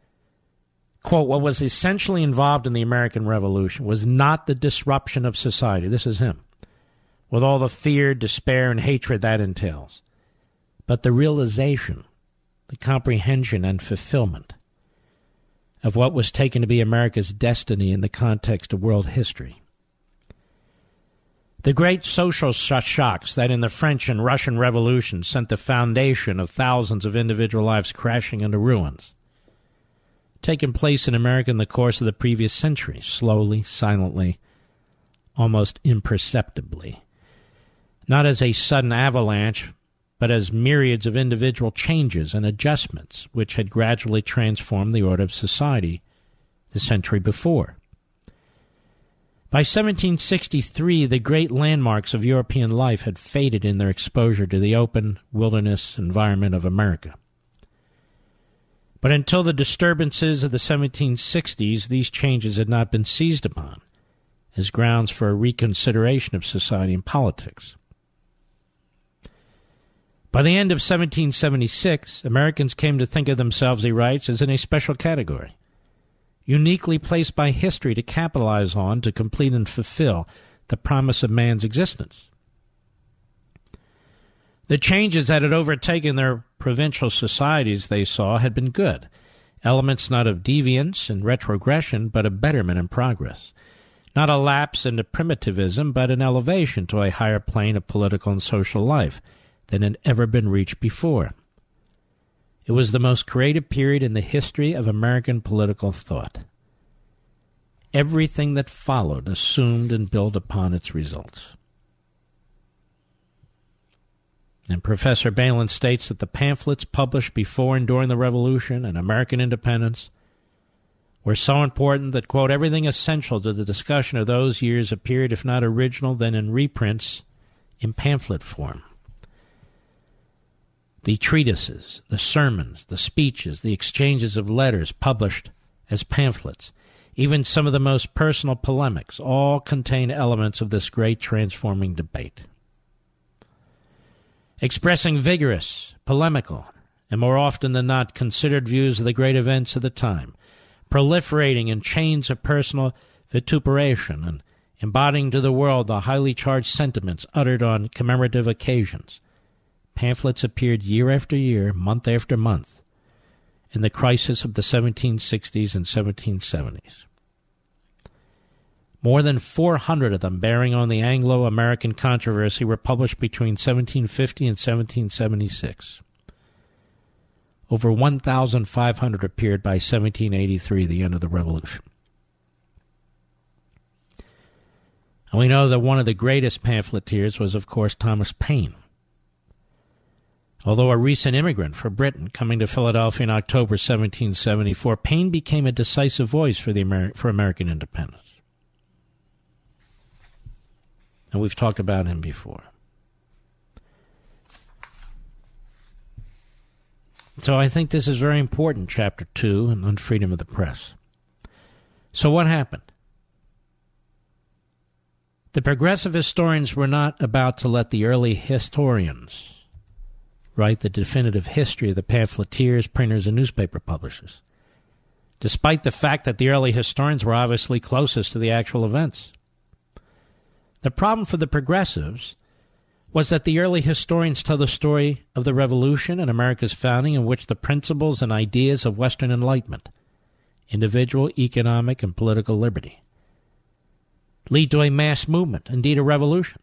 quote, what was essentially involved in the American Revolution was not the disruption of society. This is him. With all the fear, despair, and hatred that entails, but the realization, the comprehension, and fulfillment of what was taken to be America's destiny in the context of world history. The great social shocks that in the French and Russian revolutions sent the foundation of thousands of individual lives crashing into ruins, taken place in America in the course of the previous century, slowly, silently, almost imperceptibly. Not as a sudden avalanche, but as myriads of individual changes and adjustments which had gradually transformed the order of society the century before. By 1763, the great landmarks of European life had faded in their exposure to the open wilderness environment of America. But until the disturbances of the 1760s, these changes had not been seized upon as grounds for a reconsideration of society and politics. By the end of 1776, Americans came to think of themselves, he writes, as in a special category, uniquely placed by history to capitalize on, to complete and fulfill the promise of man's existence. The changes that had overtaken their provincial societies, they saw, had been good. Elements not of deviance and retrogression, but of betterment and progress. Not a lapse into primitivism, but an elevation to a higher plane of political and social life than had ever been reached before. It was the most creative period in the history of American political thought. Everything that followed assumed and built upon its results. And Professor Bailyn states that the pamphlets published before and during the Revolution and American independence were so important that, quote, everything essential to the discussion of those years appeared, if not original, then in reprints in pamphlet form the treatises, the sermons, the speeches, the exchanges of letters published as pamphlets, even some of the most personal polemics, all contain elements of this great transforming debate. Expressing vigorous, polemical, and more often than not considered views of the great events of the time, proliferating in chains of personal vituperation and embodying to the world the highly charged sentiments uttered on commemorative occasions, Pamphlets appeared year after year, month after month, in the crisis of the 1760s and 1770s. More than 400 of them, bearing on the Anglo American controversy, were published between 1750 and 1776. Over 1,500 appeared by 1783, the end of the Revolution. And we know that one of the greatest pamphleteers was, of course, Thomas Paine. Although a recent immigrant from Britain coming to Philadelphia in October 1774, Paine became a decisive voice for, the Ameri- for American independence. And we've talked about him before. So I think this is very important, Chapter 2 on freedom of the press. So what happened? The progressive historians were not about to let the early historians write the definitive history of the pamphleteers, printers, and newspaper publishers, despite the fact that the early historians were obviously closest to the actual events. The problem for the progressives was that the early historians tell the story of the Revolution and America's founding in which the principles and ideas of Western Enlightenment, individual, economic, and political liberty, lead to a mass movement, indeed a revolution.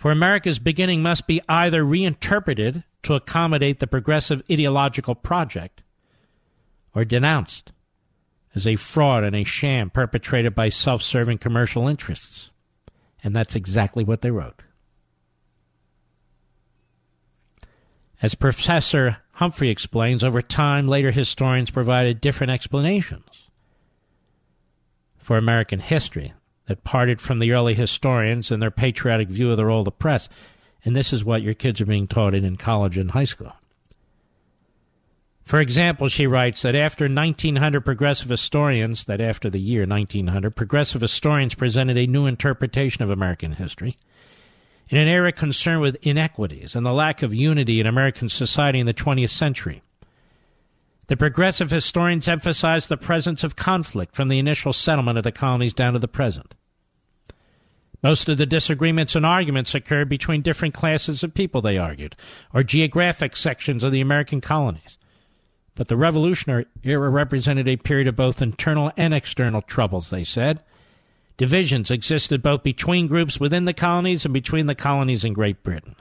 For America's beginning must be either reinterpreted to accommodate the progressive ideological project or denounced as a fraud and a sham perpetrated by self serving commercial interests. And that's exactly what they wrote. As Professor Humphrey explains, over time, later historians provided different explanations for American history that parted from the early historians and their patriotic view of the role of the press. And this is what your kids are being taught in, in college and high school. For example, she writes that after 1900 progressive historians, that after the year 1900, progressive historians presented a new interpretation of American history. In an era concerned with inequities and the lack of unity in American society in the 20th century, the progressive historians emphasized the presence of conflict from the initial settlement of the colonies down to the present. Most of the disagreements and arguments occurred between different classes of people, they argued, or geographic sections of the American colonies. But the Revolutionary era represented a period of both internal and external troubles, they said. Divisions existed both between groups within the colonies and between the colonies and Great Britain.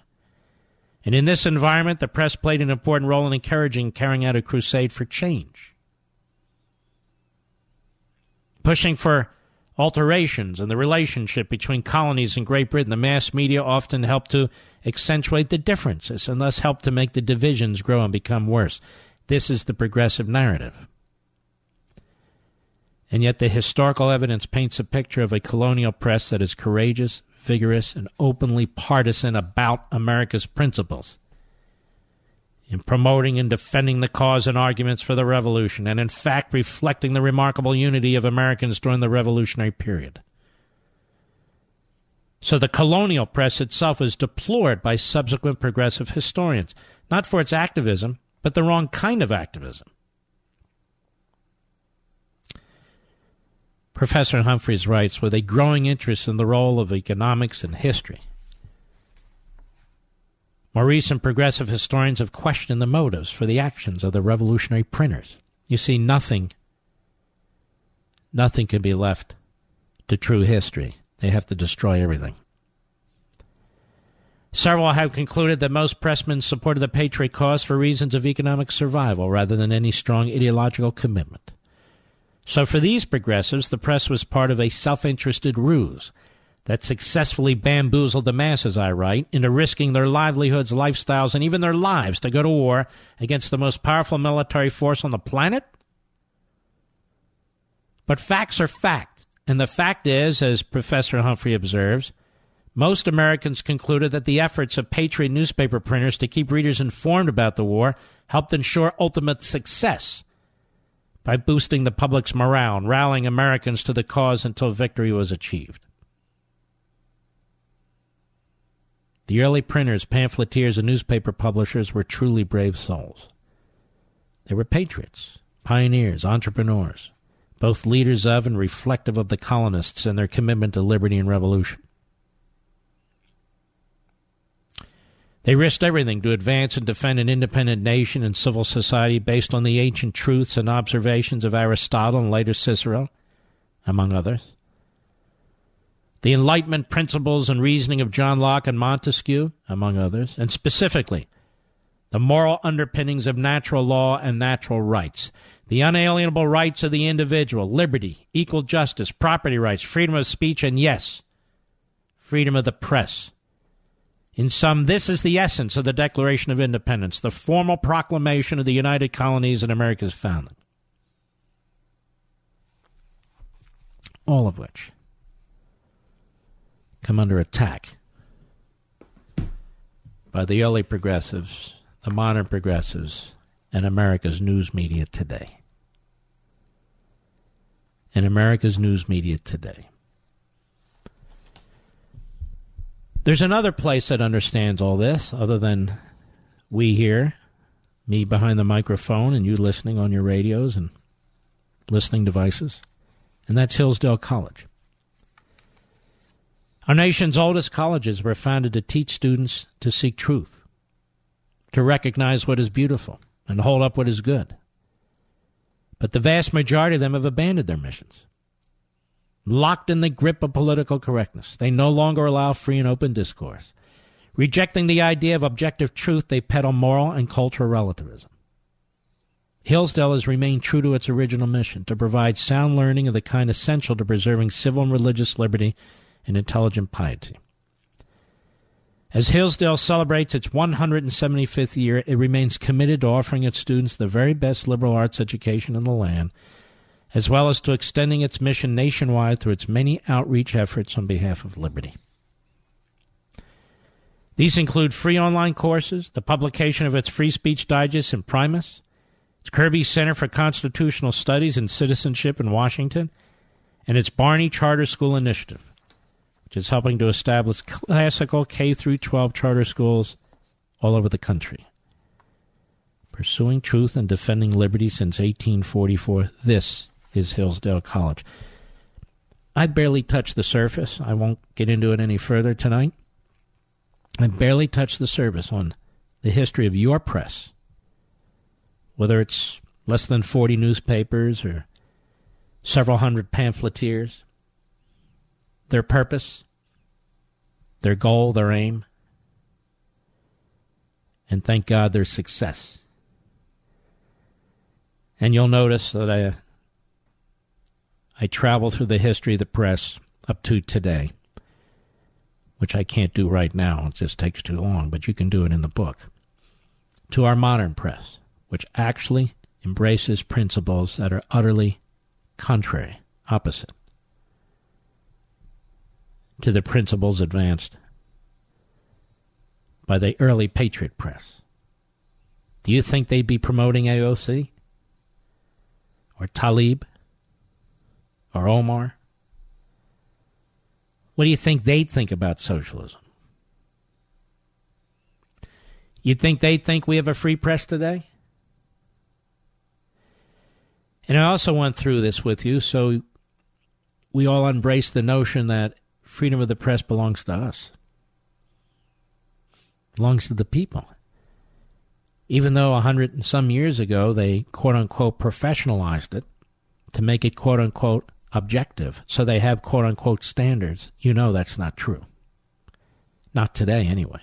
And in this environment, the press played an important role in encouraging carrying out a crusade for change. Pushing for alterations in the relationship between colonies and Great Britain, the mass media often helped to accentuate the differences and thus helped to make the divisions grow and become worse. This is the progressive narrative. And yet, the historical evidence paints a picture of a colonial press that is courageous, vigorous, and openly partisan about America's principles in promoting and defending the cause and arguments for the Revolution, and in fact reflecting the remarkable unity of Americans during the Revolutionary period. So the colonial press itself is deplored by subsequent progressive historians, not for its activism, but the wrong kind of activism. Professor Humphreys writes with a growing interest in the role of economics and history. More recent progressive historians have questioned the motives for the actions of the revolutionary printers. You see, nothing, nothing can be left to true history. They have to destroy everything. Several have concluded that most pressmen supported the Patriot cause for reasons of economic survival rather than any strong ideological commitment. So, for these progressives, the press was part of a self interested ruse that successfully bamboozled the masses, I write, into risking their livelihoods, lifestyles, and even their lives to go to war against the most powerful military force on the planet? But facts are fact. And the fact is, as Professor Humphrey observes, most Americans concluded that the efforts of patriot newspaper printers to keep readers informed about the war helped ensure ultimate success by boosting the public's morale and rallying Americans to the cause until victory was achieved. The early printers, pamphleteers, and newspaper publishers were truly brave souls. They were patriots, pioneers, entrepreneurs, both leaders of and reflective of the colonists and their commitment to liberty and revolution. They risked everything to advance and defend an independent nation and civil society based on the ancient truths and observations of Aristotle and later Cicero, among others. The Enlightenment principles and reasoning of John Locke and Montesquieu, among others, and specifically the moral underpinnings of natural law and natural rights, the unalienable rights of the individual, liberty, equal justice, property rights, freedom of speech, and yes, freedom of the press. In sum, this is the essence of the Declaration of Independence, the formal proclamation of the United Colonies and America's founding. All of which come under attack by the early progressives, the modern progressives, and America's news media today. And America's news media today. There's another place that understands all this other than we here, me behind the microphone, and you listening on your radios and listening devices, and that's Hillsdale College. Our nation's oldest colleges were founded to teach students to seek truth, to recognize what is beautiful, and hold up what is good. But the vast majority of them have abandoned their missions locked in the grip of political correctness. They no longer allow free and open discourse. Rejecting the idea of objective truth, they peddle moral and cultural relativism. Hillsdale has remained true to its original mission to provide sound learning of the kind essential to preserving civil and religious liberty and intelligent piety. As Hillsdale celebrates its 175th year, it remains committed to offering its students the very best liberal arts education in the land as well as to extending its mission nationwide through its many outreach efforts on behalf of liberty. These include free online courses, the publication of its Free Speech Digest Imprimis, its Kirby Center for Constitutional Studies and Citizenship in Washington, and its Barney Charter School Initiative, which is helping to establish classical K through 12 charter schools all over the country. Pursuing truth and defending liberty since 1844, this is Hillsdale College. I barely touched the surface. I won't get into it any further tonight. I barely touched the surface on the history of your press, whether it's less than 40 newspapers or several hundred pamphleteers, their purpose, their goal, their aim, and thank God their success. And you'll notice that I I travel through the history of the press up to today, which I can't do right now. It just takes too long, but you can do it in the book. To our modern press, which actually embraces principles that are utterly contrary, opposite to the principles advanced by the early Patriot press. Do you think they'd be promoting AOC? Or Tlaib or Omar? What do you think they'd think about socialism? You'd think they'd think we have a free press today? And I also went through this with you, so we all embrace the notion that freedom of the press belongs to us, belongs to the people. Even though a hundred and some years ago they quote unquote professionalized it to make it quote unquote objective, so they have quote unquote standards. You know that's not true. Not today, anyway.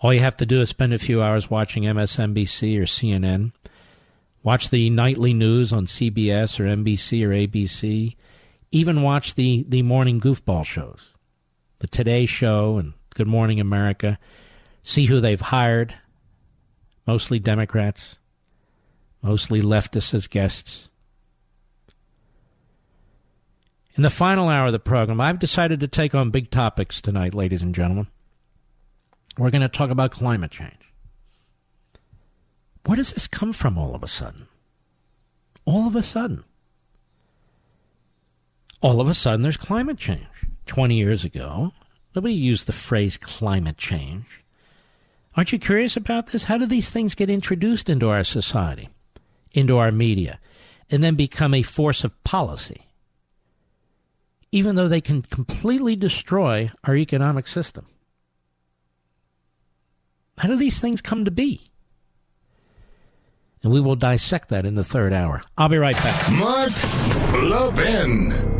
All you have to do is spend a few hours watching MSNBC or CNN, watch the nightly news on CBS or NBC or ABC, even watch the, the morning goofball shows, the Today Show and Good Morning America, see who they've hired, mostly Democrats, mostly leftists as guests In the final hour of the program, I've decided to take on big topics tonight, ladies and gentlemen. We're going to talk about climate change. Where does this come from all of a sudden? All of a sudden. All of a sudden, there's climate change. 20 years ago, nobody used the phrase climate change. Aren't you curious about this? How do these things get introduced into our society, into our media, and then become a force of policy? even though they can completely destroy our economic system. How do these things come to be? And we will dissect that in the third hour. I'll be right back. Mark Levin.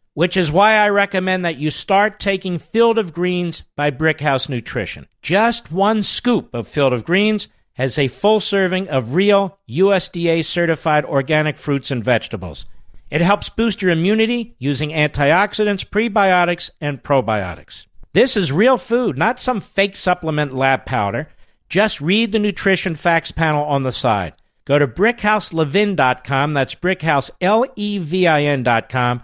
which is why I recommend that you start taking Field of Greens by Brickhouse Nutrition. Just one scoop of Field of Greens has a full serving of real USDA certified organic fruits and vegetables. It helps boost your immunity using antioxidants, prebiotics, and probiotics. This is real food, not some fake supplement lab powder. Just read the nutrition facts panel on the side. Go to brickhouselevin.com, that's brickhouselevin.com,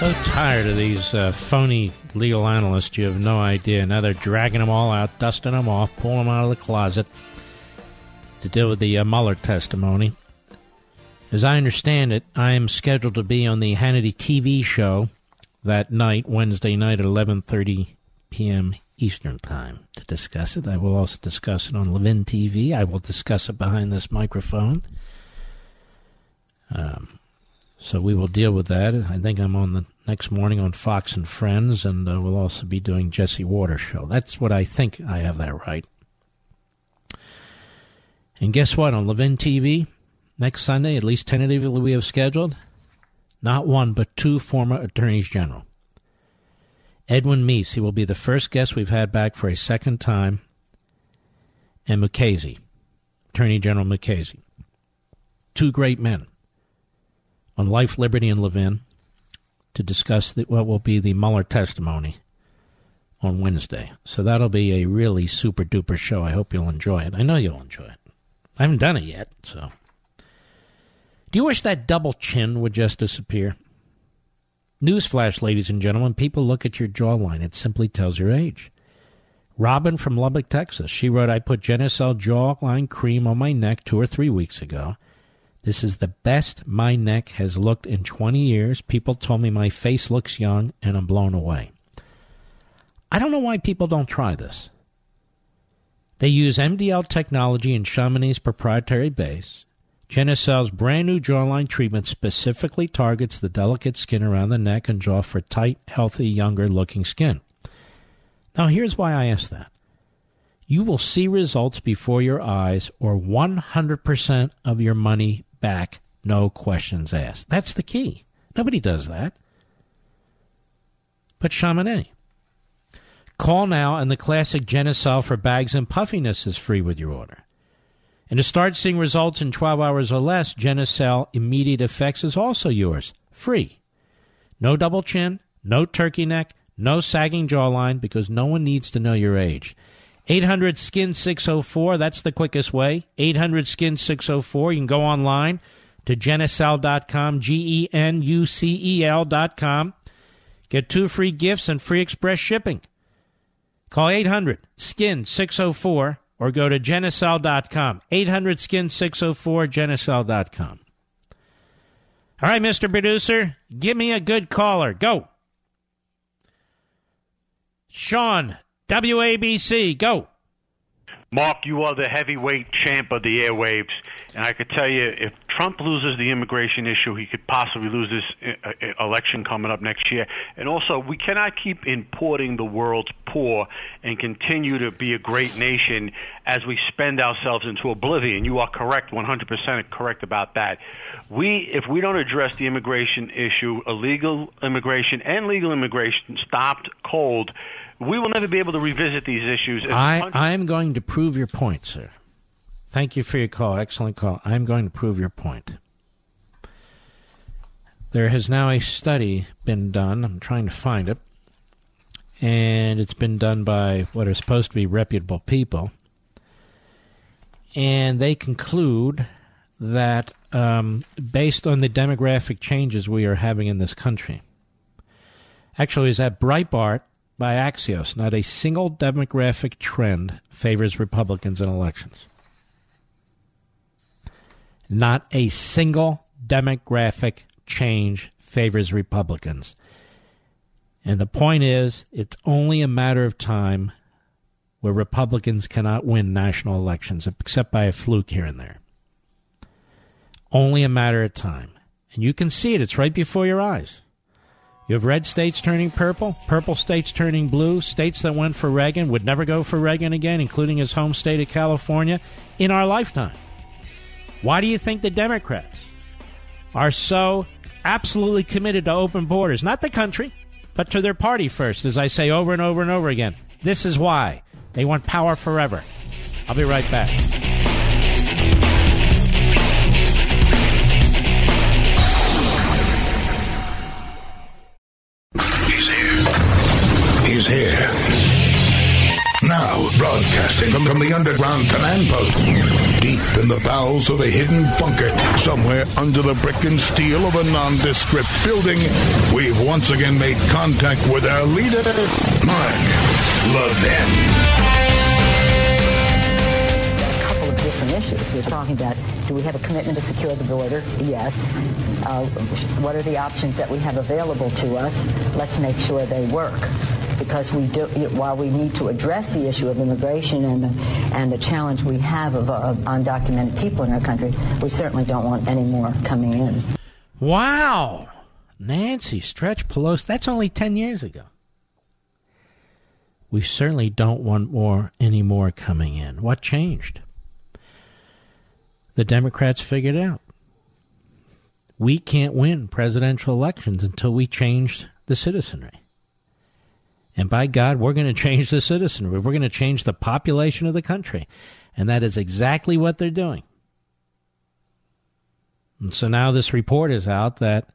So tired of these uh, phony legal analysts, you have no idea. Now they're dragging them all out, dusting them off, pulling them out of the closet to deal with the uh, Mueller testimony. As I understand it, I am scheduled to be on the Hannity TV show that night, Wednesday night at 11:30 p.m. Eastern Time to discuss it. I will also discuss it on Levin TV. I will discuss it behind this microphone. Um, so we will deal with that. I think I'm on the next morning on Fox and Friends, and uh, we'll also be doing Jesse Watters show. That's what I think I have that right. And guess what? On Levin TV, next Sunday, at least tentatively we have scheduled, not one but two former attorneys general. Edwin Meese, he will be the first guest we've had back for a second time, and Mukasey, Attorney General Mukasey. Two great men on life, liberty, and Levin to discuss the, what will be the Mueller testimony on Wednesday. So that'll be a really super duper show. I hope you'll enjoy it. I know you'll enjoy it. I haven't done it yet, so. Do you wish that double chin would just disappear? Newsflash, ladies and gentlemen, people look at your jawline. It simply tells your age. Robin from Lubbock, Texas, she wrote, I put Genucel jawline cream on my neck two or three weeks ago. This is the best my neck has looked in 20 years. People told me my face looks young, and I'm blown away. I don't know why people don't try this. They use MDL technology in Chamonix's proprietary base. Genucel's brand new jawline treatment specifically targets the delicate skin around the neck and jaw for tight, healthy, younger looking skin. Now, here's why I ask that. You will see results before your eyes, or 100% of your money back, no questions asked. That's the key. Nobody does that. But Chamonix. Call now, and the classic Genucel for bags and puffiness is free with your order. And to start seeing results in 12 hours or less, Genucel Immediate Effects is also yours, free. No double chin, no turkey neck, no sagging jawline, because no one needs to know your age. 800 Skin 604, that's the quickest way. 800 Skin 604. You can go online to genucel.com, G E N U C E L.com. Get two free gifts and free express shipping. Call 800 Skin 604 or go to genucel.com. 800 Skin 604, genucel.com. All right, Mr. Producer, give me a good caller. Go. Sean, WABC, go. Mark, you are the heavyweight champ of the airwaves, and I could tell you, if Trump loses the immigration issue, he could possibly lose this uh, uh, election coming up next year. And also, we cannot keep importing the world's poor and continue to be a great nation as we spend ourselves into oblivion. You are correct, 100% correct about that. We, if we don't address the immigration issue, illegal immigration and legal immigration stopped cold we will never be able to revisit these issues. I, I'm going to prove your point, sir. Thank you for your call. Excellent call. I'm going to prove your point. There has now a study been done. I'm trying to find it. And it's been done by what are supposed to be reputable people. and they conclude that um, based on the demographic changes we are having in this country, actually, is that Breitbart by Axios, not a single demographic trend favors Republicans in elections. Not a single demographic change favors Republicans. And the point is, it's only a matter of time where Republicans cannot win national elections, except by a fluke here and there. Only a matter of time. And you can see it, it's right before your eyes. You have red states turning purple, purple states turning blue, states that went for Reagan would never go for Reagan again, including his home state of California, in our lifetime. Why do you think the Democrats are so absolutely committed to open borders? Not the country, but to their party first, as I say over and over and over again. This is why. They want power forever. I'll be right back. From, from the underground command post, deep in the bowels of a hidden bunker, somewhere under the brick and steel of a nondescript building, we've once again made contact with our leader, Mark Levin. couple of different issues. We're talking about do we have a commitment to secure the border? Yes. Uh, what are the options that we have available to us? Let's make sure they work. Because we do, while we need to address the issue of immigration and the, and the challenge we have of, of undocumented people in our country, we certainly don't want any more coming in. Wow. Nancy Stretch Pelosi, that's only 10 years ago. We certainly don't want more any more coming in. What changed? The Democrats figured out. We can't win presidential elections until we change the citizenry. And by God, we're going to change the citizenry. We're going to change the population of the country. And that is exactly what they're doing. And so now this report is out that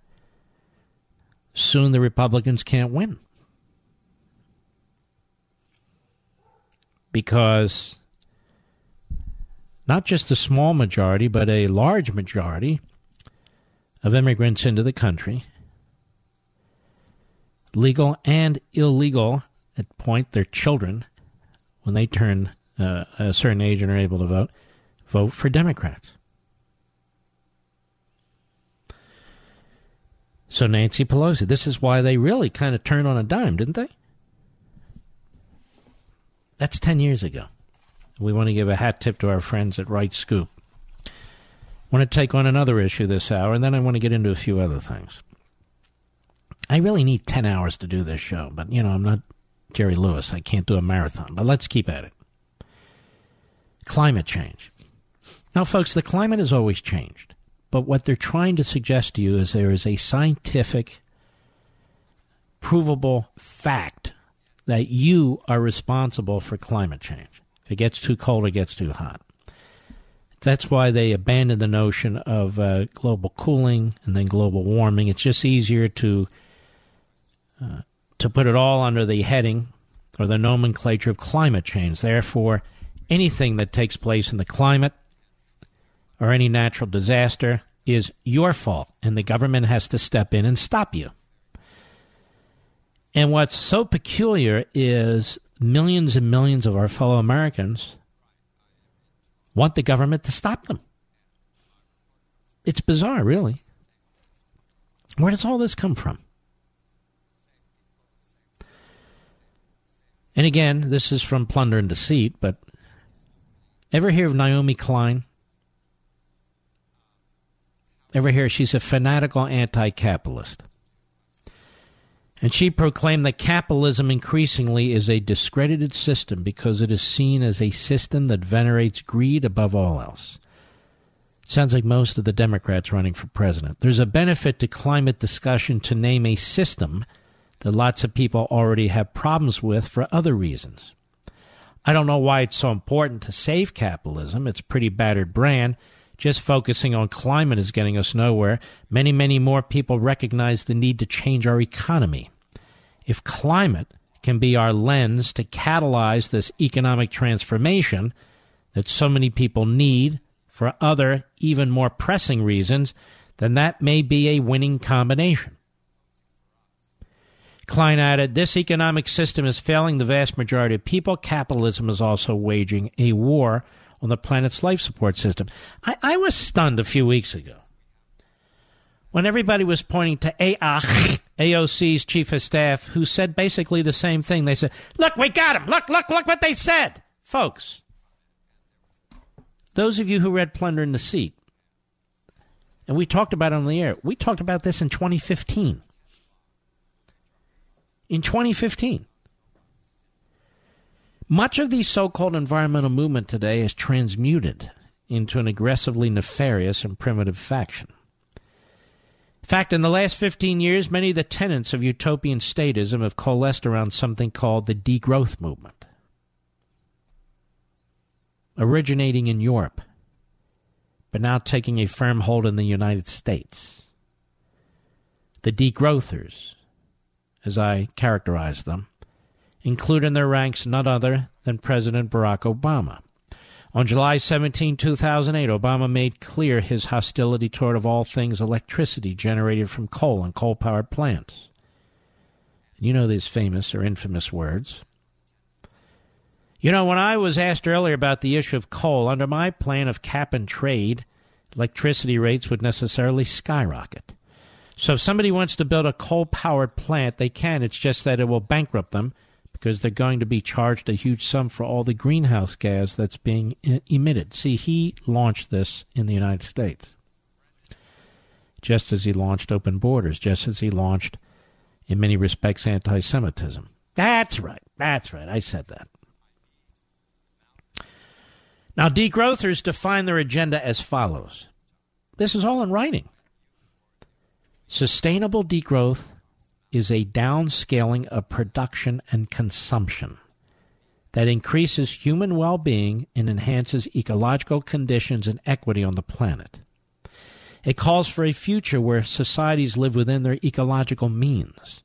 soon the Republicans can't win. Because not just a small majority, but a large majority of immigrants into the country, legal and illegal at point, their children, when they turn uh, a certain age and are able to vote, vote for Democrats. So Nancy Pelosi, this is why they really kind of turned on a dime, didn't they? That's 10 years ago. We want to give a hat tip to our friends at Right Scoop. I want to take on another issue this hour, and then I want to get into a few other things. I really need 10 hours to do this show, but, you know, I'm not Jerry Lewis. I can't do a marathon, but let's keep at it. Climate change. Now, folks, the climate has always changed, but what they're trying to suggest to you is there is a scientific, provable fact that you are responsible for climate change. If it gets too cold, it gets too hot. That's why they abandoned the notion of uh, global cooling and then global warming. It's just easier to uh, to put it all under the heading or the nomenclature of climate change. Therefore, anything that takes place in the climate or any natural disaster is your fault, and the government has to step in and stop you. And what's so peculiar is millions and millions of our fellow Americans want the government to stop them. It's bizarre, really. Where does all this come from? And again, this is from Plunder and Deceit, but ever hear of Naomi Klein? Ever hear she's a fanatical anti capitalist? And she proclaimed that capitalism increasingly is a discredited system because it is seen as a system that venerates greed above all else. Sounds like most of the Democrats running for president. There's a benefit to climate discussion to name a system that lots of people already have problems with for other reasons. I don't know why it's so important to save capitalism. It's a pretty battered brand. Just focusing on climate is getting us nowhere. Many, many more people recognize the need to change our economy. If climate can be our lens to catalyze this economic transformation, that so many people need for other, even more pressing reasons, then that may be a winning combination. Klein added, This economic system is failing the vast majority of people. Capitalism is also waging a war on the planet's life support system. I, I was stunned a few weeks ago when everybody was pointing to AOC, AOC's chief of staff, who said basically the same thing. They said, Look, we got him. Look, look, look what they said. Folks, those of you who read Plunder and Deceit, and we talked about it on the air, we talked about this in 2015 in 2015. Much of the so called environmental movement today is transmuted into an aggressively nefarious and primitive faction. In fact, in the last 15 years, many of the tenets of utopian statism have coalesced around something called the degrowth movement, originating in Europe, but now taking a firm hold in the United States. The degrowthers as I characterize them, include in their ranks none other than President Barack Obama. On July 17, 2008, Obama made clear his hostility toward, of all things, electricity generated from coal and coal powered plants. You know these famous or infamous words. You know, when I was asked earlier about the issue of coal, under my plan of cap and trade, electricity rates would necessarily skyrocket. So if somebody wants to build a coal powered plant, they can. It's just that it will bankrupt them because they're going to be charged a huge sum for all the greenhouse gas that's being emitted. See, he launched this in the United States. Just as he launched open borders, just as he launched, in many respects, anti Semitism. That's right. That's right. I said that. Now, degrowthers define their agenda as follows. This is all in writing. Sustainable degrowth is a downscaling of production and consumption that increases human well being and enhances ecological conditions and equity on the planet. It calls for a future where societies live within their ecological means,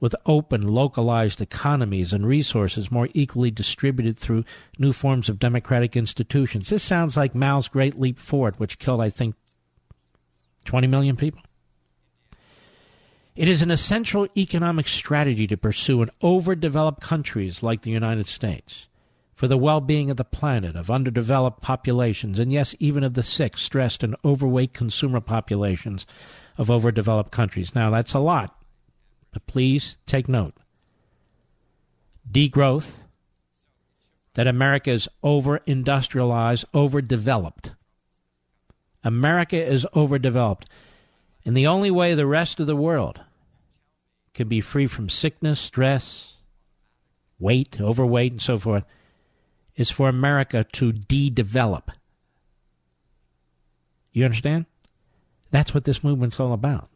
with open, localized economies and resources more equally distributed through new forms of democratic institutions. This sounds like Mao's Great Leap Forward, which killed, I think, 20 million people. It is an essential economic strategy to pursue in overdeveloped countries like the United States for the well being of the planet, of underdeveloped populations, and yes, even of the sick, stressed, and overweight consumer populations of overdeveloped countries. Now, that's a lot, but please take note. Degrowth, that America is over industrialized, overdeveloped. America is overdeveloped. And the only way the rest of the world can be free from sickness, stress, weight, overweight, and so forth is for America to de develop. You understand? That's what this movement's all about.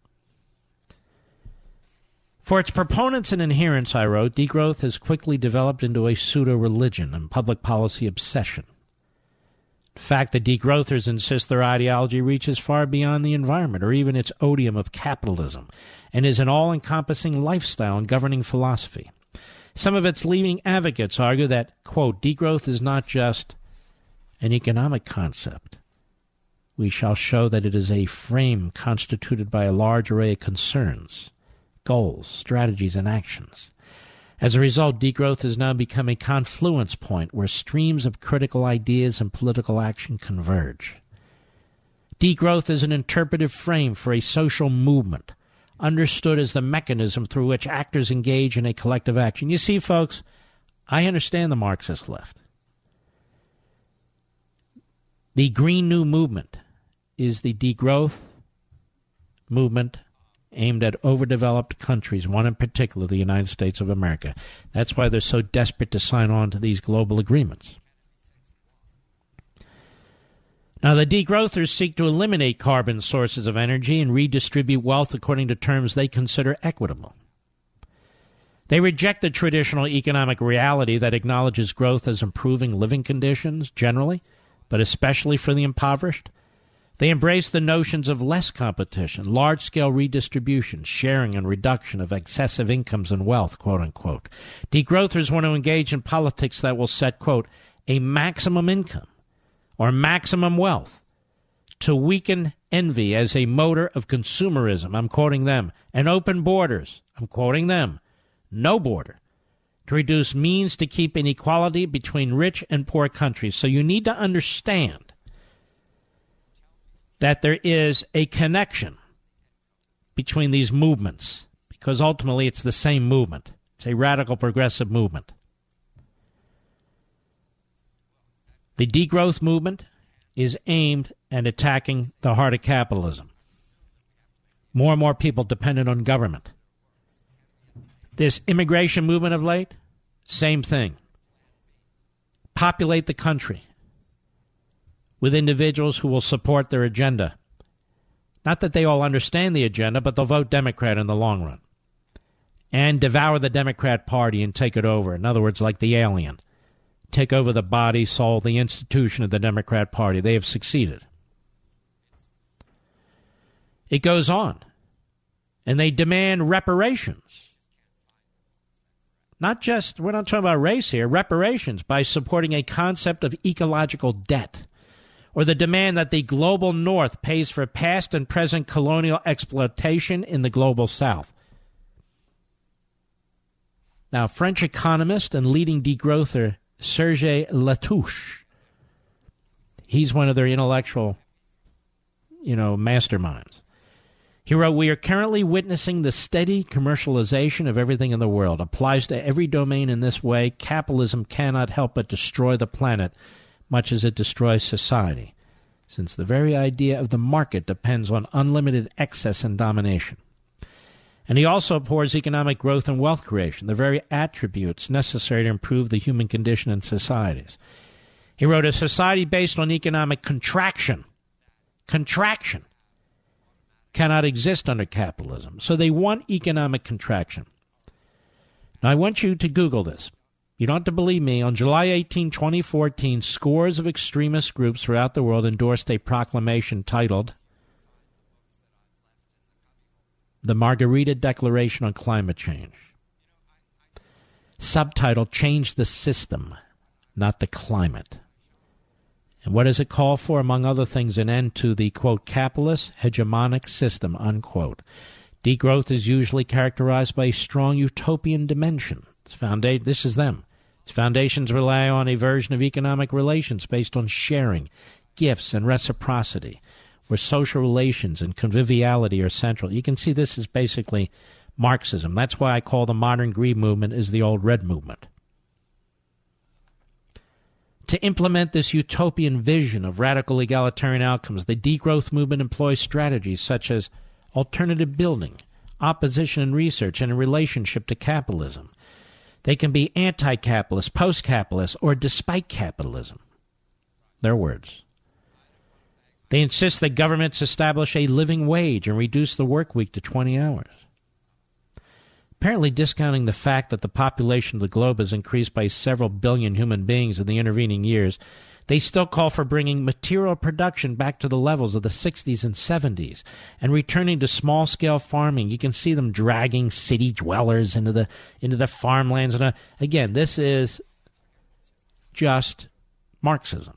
For its proponents and adherents, I wrote, degrowth has quickly developed into a pseudo religion and public policy obsession. The fact that degrowthers insist their ideology reaches far beyond the environment or even its odium of capitalism and is an all encompassing lifestyle and governing philosophy. Some of its leading advocates argue that, quote, degrowth is not just an economic concept. We shall show that it is a frame constituted by a large array of concerns, goals, strategies, and actions. As a result, degrowth has now become a confluence point where streams of critical ideas and political action converge. Degrowth is an interpretive frame for a social movement, understood as the mechanism through which actors engage in a collective action. You see, folks, I understand the Marxist left. The Green New Movement is the degrowth movement aimed at overdeveloped countries, one in particular, the United States of America. That's why they're so desperate to sign on to these global agreements. Now, the degrowthers seek to eliminate carbon sources of energy and redistribute wealth according to terms they consider equitable. They reject the traditional economic reality that acknowledges growth as improving living conditions generally, but especially for the impoverished, they embrace the notions of less competition, large scale redistribution, sharing, and reduction of excessive incomes and wealth, quote unquote. Degrowthers want to engage in politics that will set, quote, a maximum income or maximum wealth, to weaken envy as a motor of consumerism. I'm quoting them. And open borders. I'm quoting them. No border. To reduce means to keep inequality between rich and poor countries. So you need to understand that there is a connection between these movements because ultimately it's the same movement. It's a radical progressive movement. The degrowth movement is aimed at attacking the heart of capitalism. More and more people dependent on government. This immigration movement of late, same thing. Populate the country with individuals who will support their agenda. Not that they all understand the agenda, but they'll vote Democrat in the long run. And devour the Democrat Party and take it over. In other words, like the alien. Take over the body, soul, the institution of the Democrat Party. They have succeeded. It goes on. And they demand reparations. Not just, we're not talking about race here, reparations by supporting a concept of ecological debt or the demand that the global north pays for past and present colonial exploitation in the global south. Now, French economist and leading degrowther Serge Latouche, he's one of their intellectual, you know, masterminds. He wrote, We are currently witnessing the steady commercialization of everything in the world. Applies to every domain in this way. Capitalism cannot help but destroy the planet much as it destroys society, since the very idea of the market depends on unlimited excess and domination. And he also abhors economic growth and wealth creation, the very attributes necessary to improve the human condition in societies. He wrote, A society based on economic contraction, contraction, cannot exist under capitalism. So they want economic contraction. Now, I want you to Google this. You don't have to believe me. On July 18, 2014, scores of extremist groups throughout the world endorsed a proclamation titled The Margarita Declaration on Climate Change. Subtitle Change the System, not the Climate. And what does it call for? Among other things, an end to the, quote, capitalist hegemonic system, unquote. Degrowth is usually characterized by a strong utopian dimension. It's foundation, this is them. Its foundations rely on a version of economic relations based on sharing, gifts, and reciprocity, where social relations and conviviality are central. You can see this is basically Marxism. That's why I call the modern green movement is the old red movement. To implement this utopian vision of radical egalitarian outcomes, the degrowth movement employs strategies such as alternative building, opposition and research, and a relationship to capitalism. They can be anti capitalist, post capitalist, or despite capitalism. Their words. They insist that governments establish a living wage and reduce the work week to 20 hours. Apparently, discounting the fact that the population of the globe has increased by several billion human beings in the intervening years, they still call for bringing material production back to the levels of the 60s and 70s and returning to small scale farming. You can see them dragging city dwellers into the into the farmlands and uh, again, this is just Marxism.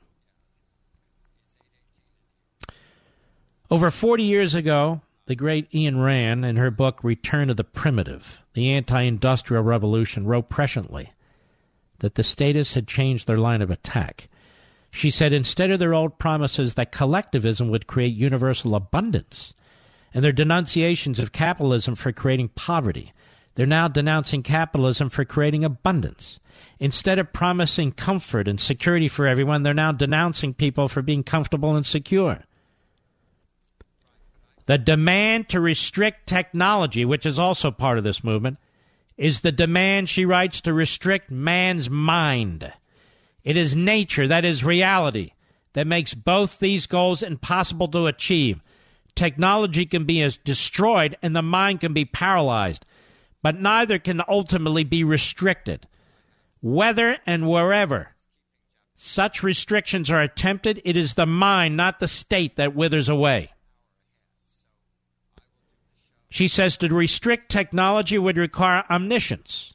Over 40 years ago, the great Ayn Rand, in her book Return to the Primitive, the Anti Industrial Revolution, wrote presciently that the statists had changed their line of attack. She said instead of their old promises that collectivism would create universal abundance and their denunciations of capitalism for creating poverty, they're now denouncing capitalism for creating abundance. Instead of promising comfort and security for everyone, they're now denouncing people for being comfortable and secure. The demand to restrict technology, which is also part of this movement, is the demand, she writes, to restrict man's mind. It is nature, that is reality, that makes both these goals impossible to achieve. Technology can be destroyed and the mind can be paralyzed, but neither can ultimately be restricted. Whether and wherever such restrictions are attempted, it is the mind, not the state, that withers away. She says to restrict technology would require omniscience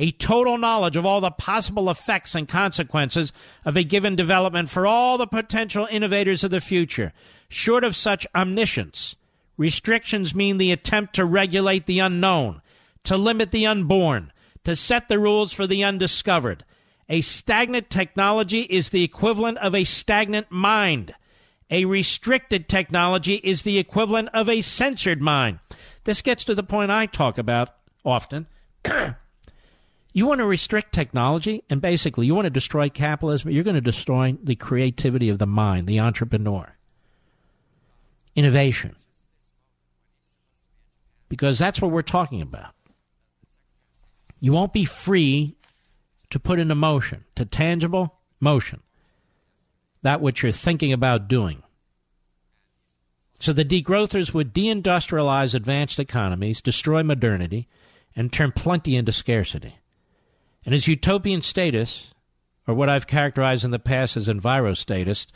a total knowledge of all the possible effects and consequences of a given development for all the potential innovators of the future. Short of such omniscience, restrictions mean the attempt to regulate the unknown, to limit the unborn, to set the rules for the undiscovered. A stagnant technology is the equivalent of a stagnant mind. A restricted technology is the equivalent of a censored mind. This gets to the point I talk about often. *clears throat* You want to restrict technology, and basically, you want to destroy capitalism, you're going to destroy the creativity of the mind, the entrepreneur. Innovation. Because that's what we're talking about. You won't be free to put into motion, to tangible motion, that which you're thinking about doing. So the degrowthers would deindustrialize advanced economies, destroy modernity, and turn plenty into scarcity. And his utopian status, or what I've characterized in the past as envirostatists,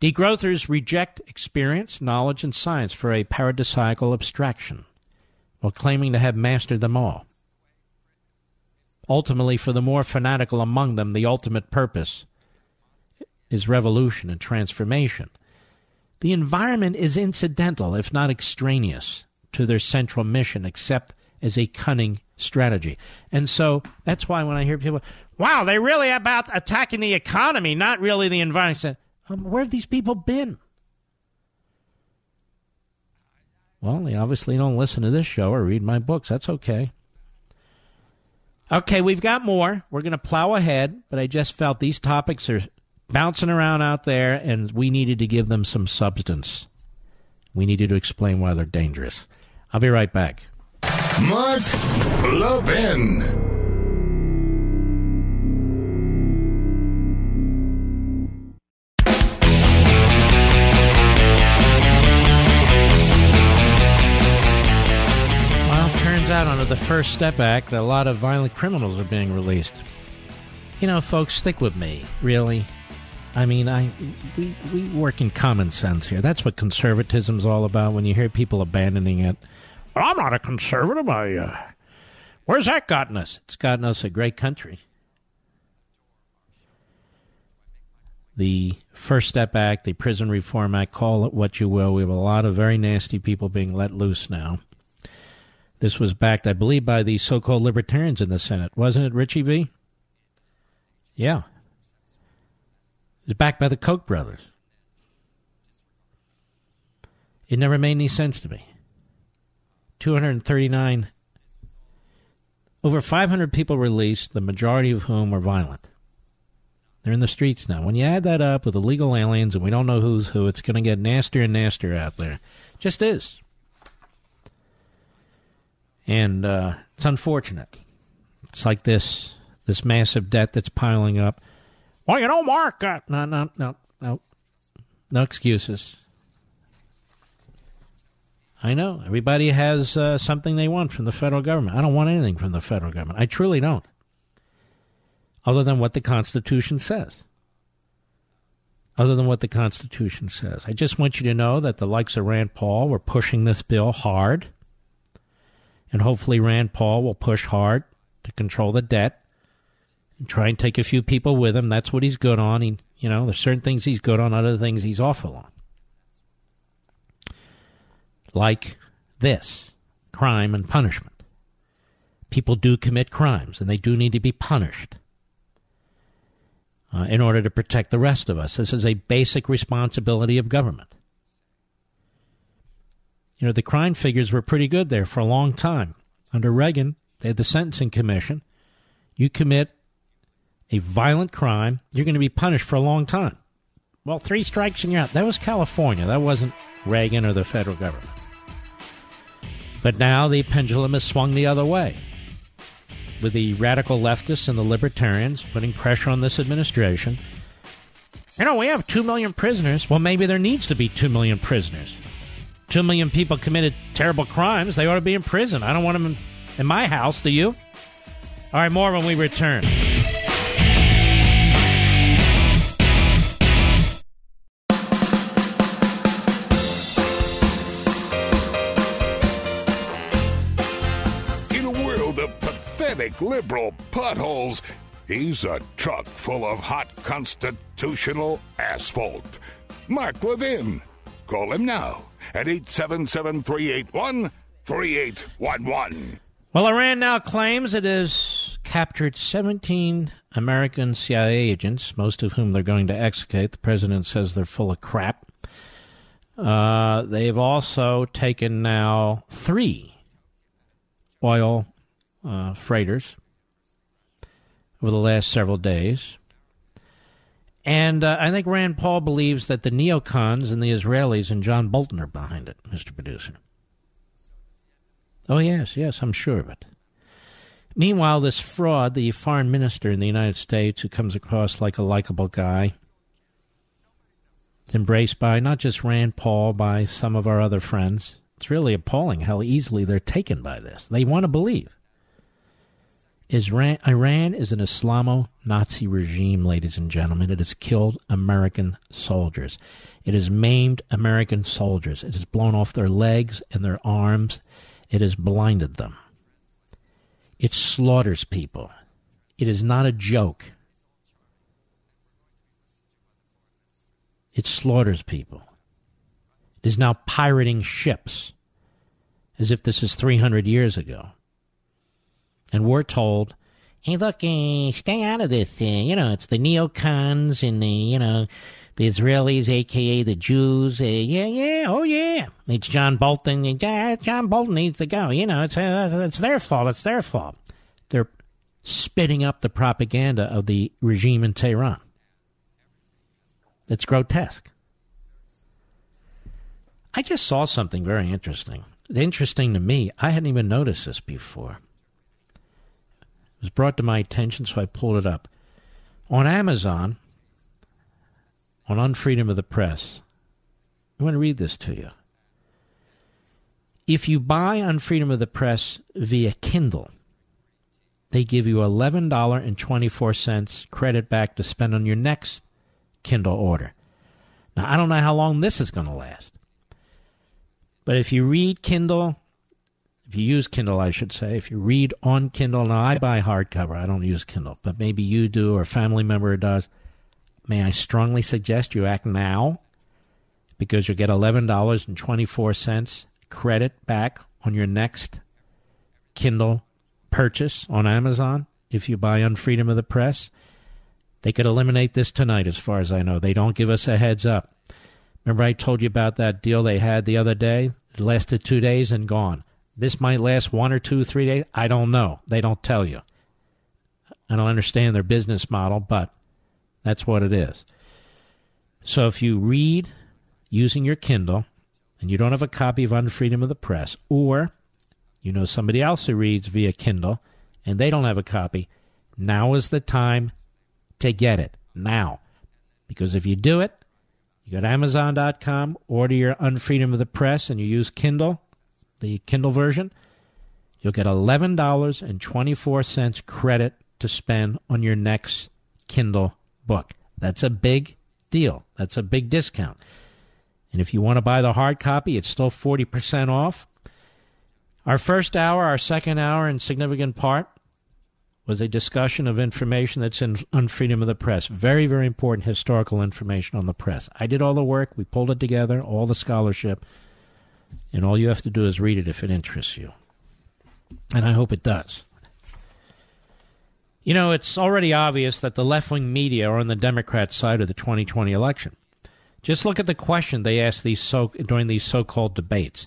degrowthers reject experience, knowledge, and science for a paradisiacal abstraction, while claiming to have mastered them all. Ultimately, for the more fanatical among them, the ultimate purpose is revolution and transformation. The environment is incidental, if not extraneous, to their central mission, except as a cunning strategy. And so that's why when I hear people, wow, they're really about attacking the economy, not really the environment. Um, where have these people been? Well, they obviously don't listen to this show or read my books. That's okay. Okay, we've got more. We're going to plow ahead, but I just felt these topics are bouncing around out there, and we needed to give them some substance. We needed to explain why they're dangerous. I'll be right back. Mark Levin. Out under the First Step Act, a lot of violent criminals are being released. You know, folks, stick with me. Really, I mean, I we we work in common sense here. That's what conservatism's all about. When you hear people abandoning it, I'm not a conservative. I, uh, where's that gotten us? It's gotten us a great country. The First Step Act, the Prison Reform Act, call it what you will. We have a lot of very nasty people being let loose now. This was backed, I believe, by the so called libertarians in the Senate, wasn't it, Richie V? Yeah. It was backed by the Koch brothers. It never made any sense to me. 239, over 500 people released, the majority of whom were violent. They're in the streets now. When you add that up with illegal aliens and we don't know who's who, it's going to get nastier and nastier out there. Just is. And uh, it's unfortunate. It's like this this massive debt that's piling up. Well, you know, Mark, uh, no, no, no, no, no excuses. I know. Everybody has uh, something they want from the federal government. I don't want anything from the federal government. I truly don't. Other than what the Constitution says. Other than what the Constitution says. I just want you to know that the likes of Rand Paul were pushing this bill hard. And hopefully, Rand Paul will push hard to control the debt and try and take a few people with him. That's what he's good on. He, you know, there's certain things he's good on, other things he's awful on like this crime and punishment. People do commit crimes, and they do need to be punished uh, in order to protect the rest of us. This is a basic responsibility of government. You know, the crime figures were pretty good there for a long time. Under Reagan, they had the Sentencing Commission. You commit a violent crime, you're going to be punished for a long time. Well, three strikes and you're out. That was California. That wasn't Reagan or the federal government. But now the pendulum has swung the other way, with the radical leftists and the libertarians putting pressure on this administration. You know, we have 2 million prisoners. Well, maybe there needs to be 2 million prisoners. 2 million people committed terrible crimes. They ought to be in prison. I don't want them in, my house, do you? All right, more when we return. Liberal potholes. He's a truck full of hot constitutional asphalt. Mark Levin. Call him now at 877 381 3811. Well, Iran now claims it has captured 17 American CIA agents, most of whom they're going to execute. The president says they're full of crap. Uh, they've also taken now three oil uh, freighters over the last several days. And uh, I think Rand Paul believes that the neocons and the Israelis and John Bolton are behind it, Mr. Producer. Oh, yes, yes, I'm sure of it. Meanwhile, this fraud, the foreign minister in the United States, who comes across like a likable guy, is embraced by not just Rand Paul, by some of our other friends. It's really appalling how easily they're taken by this. They want to believe. Iran, Iran is an Islamo Nazi regime, ladies and gentlemen. It has killed American soldiers. It has maimed American soldiers. It has blown off their legs and their arms. It has blinded them. It slaughters people. It is not a joke. It slaughters people. It is now pirating ships as if this is 300 years ago. And we're told, hey, look, uh, stay out of this. Uh, you know, it's the neocons and the, you know, the Israelis, aka the Jews. Uh, yeah, yeah, oh yeah. It's John Bolton. Yeah, John Bolton needs to go. You know, it's uh, it's their fault. It's their fault. They're spitting up the propaganda of the regime in Tehran. It's grotesque. I just saw something very interesting. Interesting to me. I hadn't even noticed this before. It was brought to my attention, so I pulled it up. On Amazon, on Unfreedom of the Press, I want to read this to you. If you buy Unfreedom of the Press via Kindle, they give you $11.24 credit back to spend on your next Kindle order. Now, I don't know how long this is going to last. But if you read Kindle, if you use Kindle, I should say, if you read on Kindle, now I buy hardcover, I don't use Kindle, but maybe you do or a family member does, may I strongly suggest you act now because you'll get $11.24 credit back on your next Kindle purchase on Amazon if you buy Unfreedom of the Press. They could eliminate this tonight, as far as I know. They don't give us a heads up. Remember, I told you about that deal they had the other day? It lasted two days and gone. This might last one or two, three days. I don't know. They don't tell you. I don't understand their business model, but that's what it is. So if you read using your Kindle and you don't have a copy of Unfreedom of the Press, or you know somebody else who reads via Kindle and they don't have a copy, now is the time to get it. Now. Because if you do it, you go to Amazon.com, order your Unfreedom of the Press, and you use Kindle, the Kindle version, you'll get $11.24 credit to spend on your next Kindle book. That's a big deal. That's a big discount. And if you want to buy the hard copy, it's still 40% off. Our first hour, our second hour, in significant part, was a discussion of information that's in Unfreedom of the Press. Very, very important historical information on the press. I did all the work. We pulled it together, all the scholarship, and all you have to do is read it if it interests you. And I hope it does. You know, it's already obvious that the left wing media are on the Democrat side of the 2020 election. Just look at the question they asked these so, during these so called debates.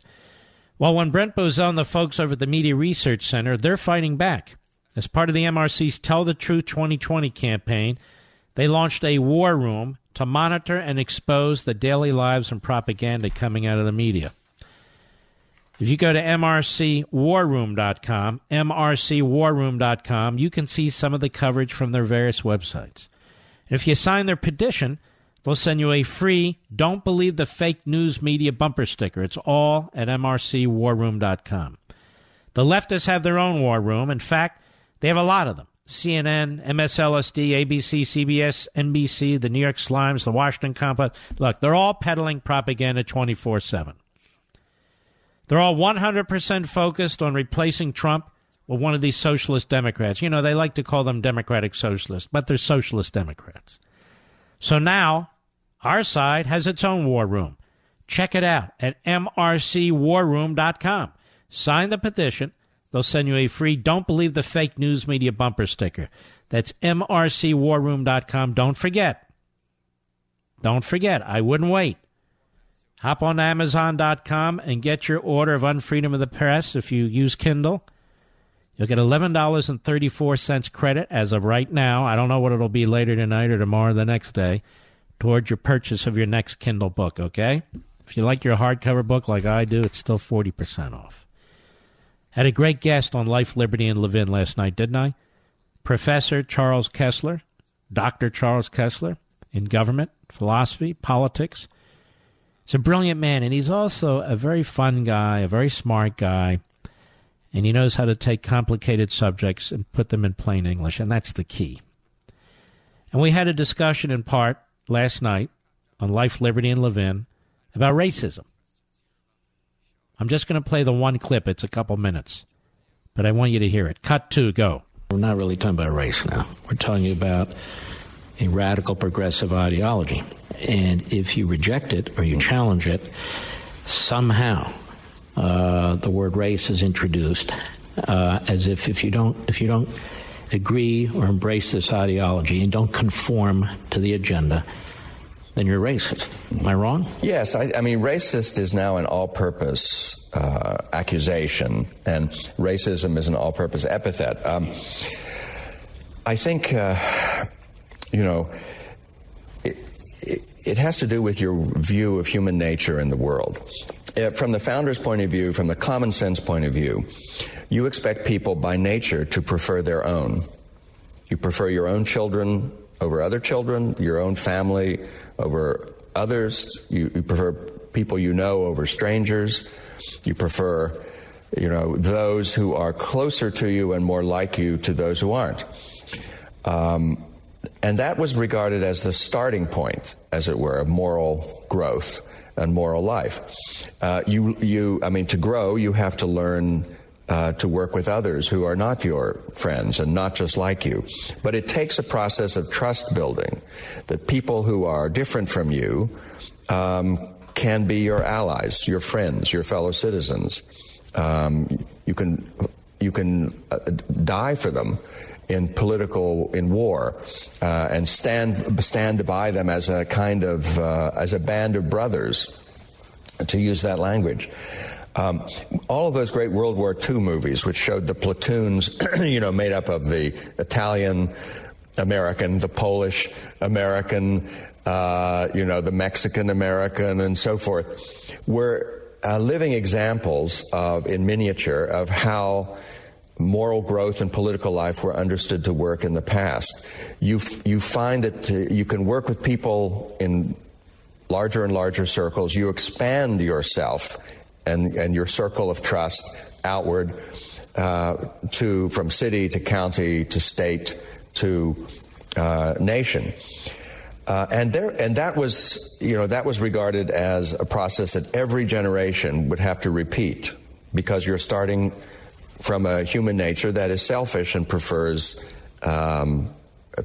Well, when Brent Bozell and the folks over at the Media Research Center, they're fighting back. As part of the MRC's Tell the Truth 2020 campaign, they launched a war room to monitor and expose the daily lives and propaganda coming out of the media. If you go to mrcwarroom.com, mrcwarroom.com, you can see some of the coverage from their various websites. And if you sign their petition, they'll send you a free Don't Believe the Fake News Media bumper sticker. It's all at mrcwarroom.com. The leftists have their own war room. In fact, they have a lot of them. CNN, MSLSD, ABC, CBS, NBC, the New York Slimes, the Washington Complex. Look, they're all peddling propaganda 24 7. They're all 100% focused on replacing Trump with one of these socialist Democrats. You know, they like to call them Democratic Socialists, but they're Socialist Democrats. So now our side has its own war room. Check it out at mrcwarroom.com. Sign the petition. They'll send you a free Don't Believe the Fake News Media bumper sticker. That's mrcwarroom.com. Don't forget. Don't forget. I wouldn't wait. Hop on Amazon.com and get your order of Unfreedom of the Press if you use Kindle. You'll get $11.34 credit as of right now. I don't know what it'll be later tonight or tomorrow or the next day towards your purchase of your next Kindle book, okay? If you like your hardcover book like I do, it's still 40% off. Had a great guest on Life, Liberty, and Levin last night, didn't I? Professor Charles Kesler, Dr. Charles Kesler in government, philosophy, politics, He's a brilliant man, and he's also a very fun guy, a very smart guy, and he knows how to take complicated subjects and put them in plain English, and that's the key. And we had a discussion in part last night on Life, Liberty, and Levin about racism. I'm just going to play the one clip. It's a couple minutes, but I want you to hear it. Cut two, go. We're not really talking about race now. We're talking about a radical progressive ideology. And if you reject it or you challenge it, somehow uh, the word race is introduced uh, as if if you don't if you don't agree or embrace this ideology and don't conform to the agenda, then you're racist. Am I wrong? Yes, I, I mean racist is now an all-purpose uh, accusation, and racism is an all-purpose epithet. Um, I think uh, you know. It, it, has to do with your view of human nature in the world. Uh, from the founder's point of view, from the common sense point of view, you expect people by nature to prefer their own. You prefer your own children over other children, your own family over others. You, you prefer people you know over strangers. You prefer, you know, those who are closer to you and more like you to those who aren't. Um, and that was regarded as the starting point, as it were, of moral growth and moral life. Uh, you, you, I mean, to grow, you have to learn uh, to work with others who are not your friends and not just like you. But it takes a process of trust building that people who are different from you um, can be your allies, your friends, your fellow citizens. Um, you can you can uh, die for them in political in war uh, and stand stand by them as a kind of uh, as a band of brothers to use that language. Um, all of those great World War II movies, which showed the platoons, *clears throat* you know, made up of the Italian American, the Polish American, uh, you know, the Mexican American, and so forth, were uh, living examples of, in miniature, of how moral growth and political life were understood to work in the past. You, f- you find that uh, you can work with people in larger and larger circles. You expand yourself and, and your circle of trust outward uh, to from city to county to state to uh, nation. Uh, and there, and that was, you know, that was regarded as a process that every generation would have to repeat because you're starting from a human nature that is selfish and prefers um,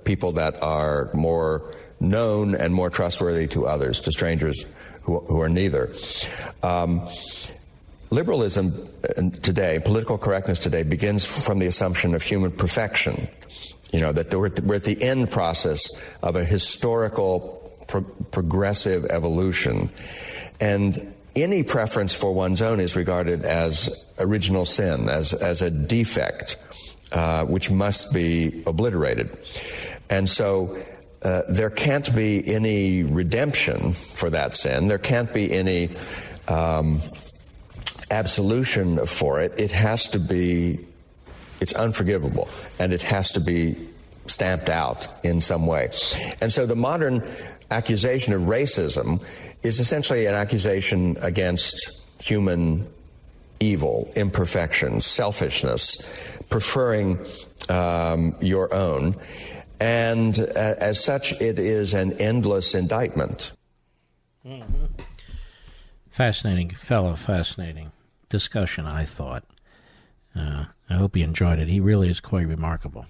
people that are more known and more trustworthy to others, to strangers who, who are neither. Um, liberalism uh, today, political correctness today, begins from the assumption of human perfection. You know, that we're at the, we're at the end process of a historical pro- progressive evolution. And any preference for one's own is regarded as original sin, as, as a defect, uh, which must be obliterated. And so uh, there can't be any redemption for that sin. There can't be any um, absolution for it. It has to be, it's unforgivable, and it has to be stamped out in some way. And so the modern accusation of racism is essentially an accusation against human evil, imperfection, selfishness, preferring um, your own. And uh, as such, it is an endless indictment. Mm-hmm. Fascinating fellow, fascinating discussion, I thought. Uh, hope you enjoyed it. He really is quite remarkable.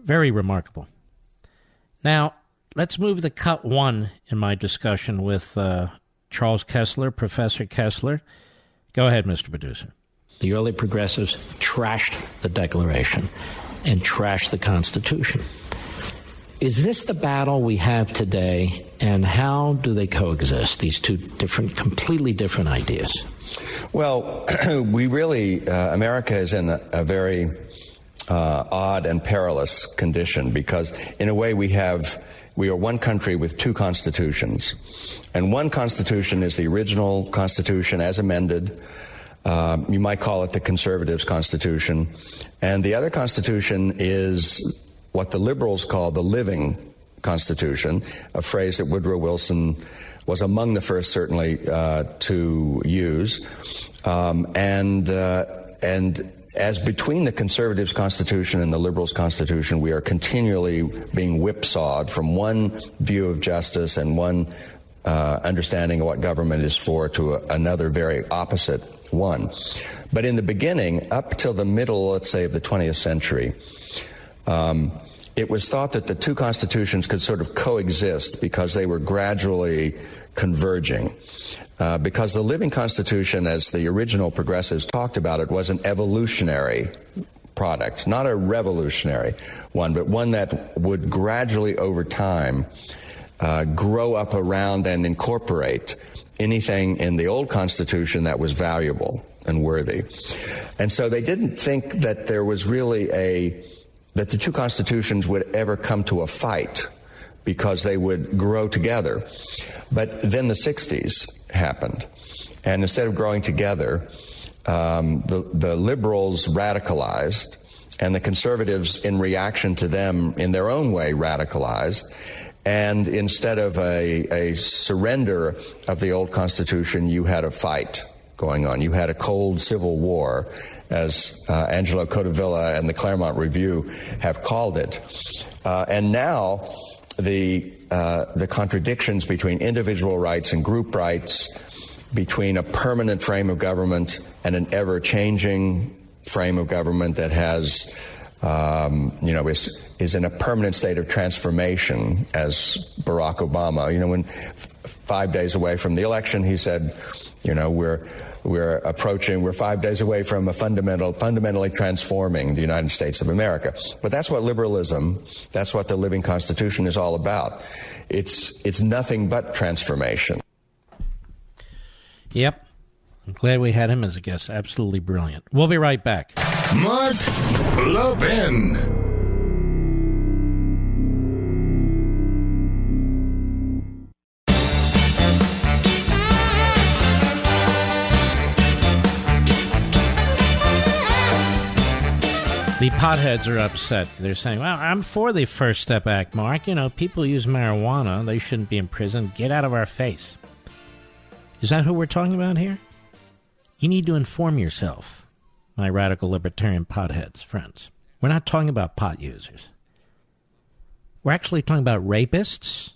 Very remarkable. Now, let's move to cut one in my discussion with uh, Charles Kesler, Professor Kesler. Go ahead, Mr. Producer. The early progressives trashed the Declaration and trashed the Constitution. Is this the battle we have today, and how do they coexist, these two different, completely different ideas? Well, *clears throat* we really, uh, America is in a, a very uh, odd and perilous condition because, in a way, we have we are one country with two constitutions, and one constitution is the original constitution as amended. Uh, you might call it the conservatives' constitution, and the other constitution is what the liberals call the living constitution, a phrase that Woodrow Wilson was among the first, certainly, uh, to use, um, and uh, and as between the conservatives' constitution and the liberals' constitution, we are continually being whipsawed from one view of justice and one uh, understanding of what government is for to a, another very opposite one. But in the beginning, up till the middle, let's say, of the 20th century, um, it was thought that the two constitutions could sort of coexist because they were gradually converging. Uh, because the living constitution, as the original progressives talked about it, was an evolutionary product, not a revolutionary one, but one that would gradually over time uh, grow up around and incorporate anything in the old constitution that was valuable and worthy. And so they didn't think that there was really a that the two constitutions would ever come to a fight because they would grow together. But then the 60s happened. And instead of growing together, um, the, the liberals radicalized, and the conservatives, in reaction to them, in their own way, radicalized. And instead of a, a surrender of the old Constitution, you had a fight going on. You had a cold civil war, as uh, Angelo Codevilla and the Claremont Review have called it. Uh, and now the uh, the contradictions between individual rights and group rights, between a permanent frame of government and an ever changing frame of government that has, um, you know, is, is in a permanent state of transformation, as Barack Obama, you know, when f- five days away from the election, he said, you know, we're we're approaching, we're five days away from a fundamental, fundamentally transforming the United States of America. But that's what liberalism, that's what the living constitution is all about. It's, it's nothing but transformation. Yep. I'm glad we had him as a guest. Absolutely brilliant. We'll be right back. Mark Levin. The potheads are upset. They're saying, well, I'm for the First Step Act, Mark. You know, people use marijuana. They shouldn't be in prison. Get out of our face. Is that who we're talking about here? You need to inform yourself, my radical libertarian potheads, friends. We're not talking about pot users. We're actually talking about rapists,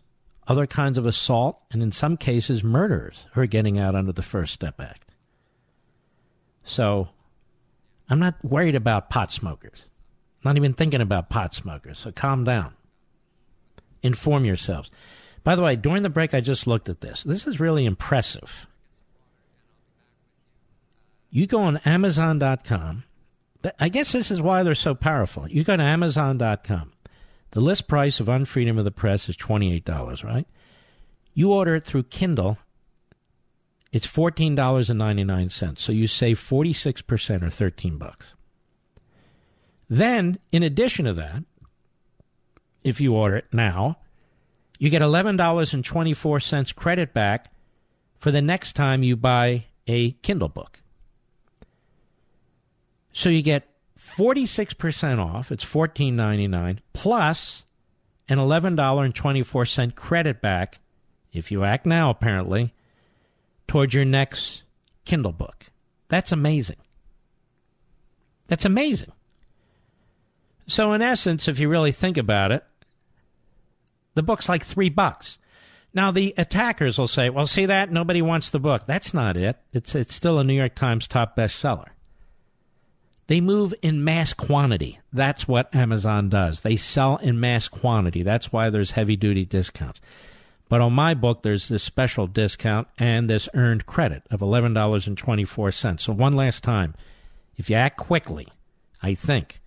other kinds of assault, and in some cases, murderers who are getting out under the First Step Act. So I'm not worried about pot smokers. Not even thinking about pot smokers. So calm down. Inform yourselves. By the way, during the break, I just looked at this. This is really impressive. You go on Amazon.com. I guess this is why they're so powerful. You go to Amazon.com. The list price of Unfreedom of the Press is $28, right? You order it through Kindle it's $14.99. So you save 46% or 13 bucks. Then, in addition to that, if you order it now, you get $11.24 credit back for the next time you buy a Kindle book. So you get 46% off, it's $14.99 plus an $11.24 credit back if you act now apparently toward your next Kindle book. That's amazing. That's amazing. So, in essence, if you really think about it, the book's like three bucks. Now, the attackers will say, well, see that? Nobody wants the book. That's not it. It's, it's still a New York Times top bestseller. They move in mass quantity. That's what Amazon does. They sell in mass quantity. That's why there's heavy duty discounts. But on my book, there's this special discount and this earned credit of $11.24. So, one last time, if you act quickly, I think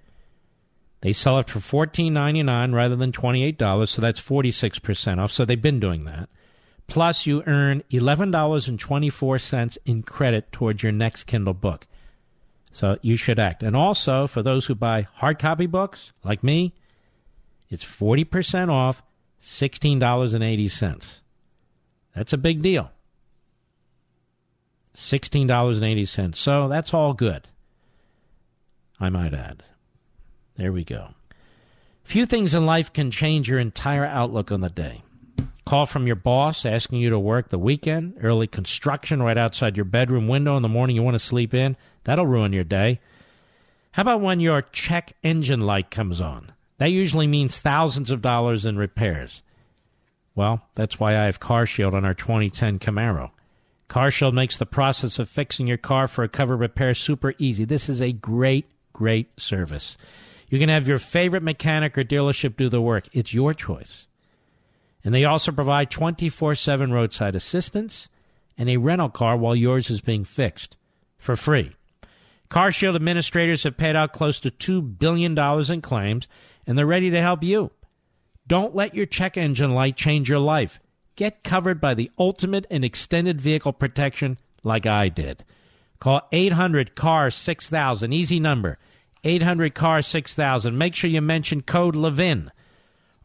they sell it for $14.99 rather than $28, so that's 46% off. So, they've been doing that. Plus, you earn $11.24 in credit towards your next Kindle book. So you should act. And also, for those who buy hard copy books, like me, it's 40% off, $16.80. That's a big deal. $16.80. So that's all good. I might add. There we go. Few things in life can change your entire outlook on the day. Call from your boss asking you to work the weekend, early construction right outside your bedroom window in the morning you want to sleep in. That'll ruin your day. How about when your check engine light comes on? That usually means thousands of dollars in repairs. Well, that's why I have CarShield on our 2010 Camaro. CarShield makes the process of fixing your car for a cover repair super easy. This is a great, great service. You can have your favorite mechanic or dealership do the work. It's your choice. And they also provide 24 7 roadside assistance and a rental car while yours is being fixed for free. CarShield administrators have paid out close to $2 billion in claims, and they're ready to help you. Don't let your check engine light change your life. Get covered by the ultimate and extended vehicle protection like I did. Call 800 CAR 6000, easy number 800 CAR 6000. Make sure you mention code LEVIN.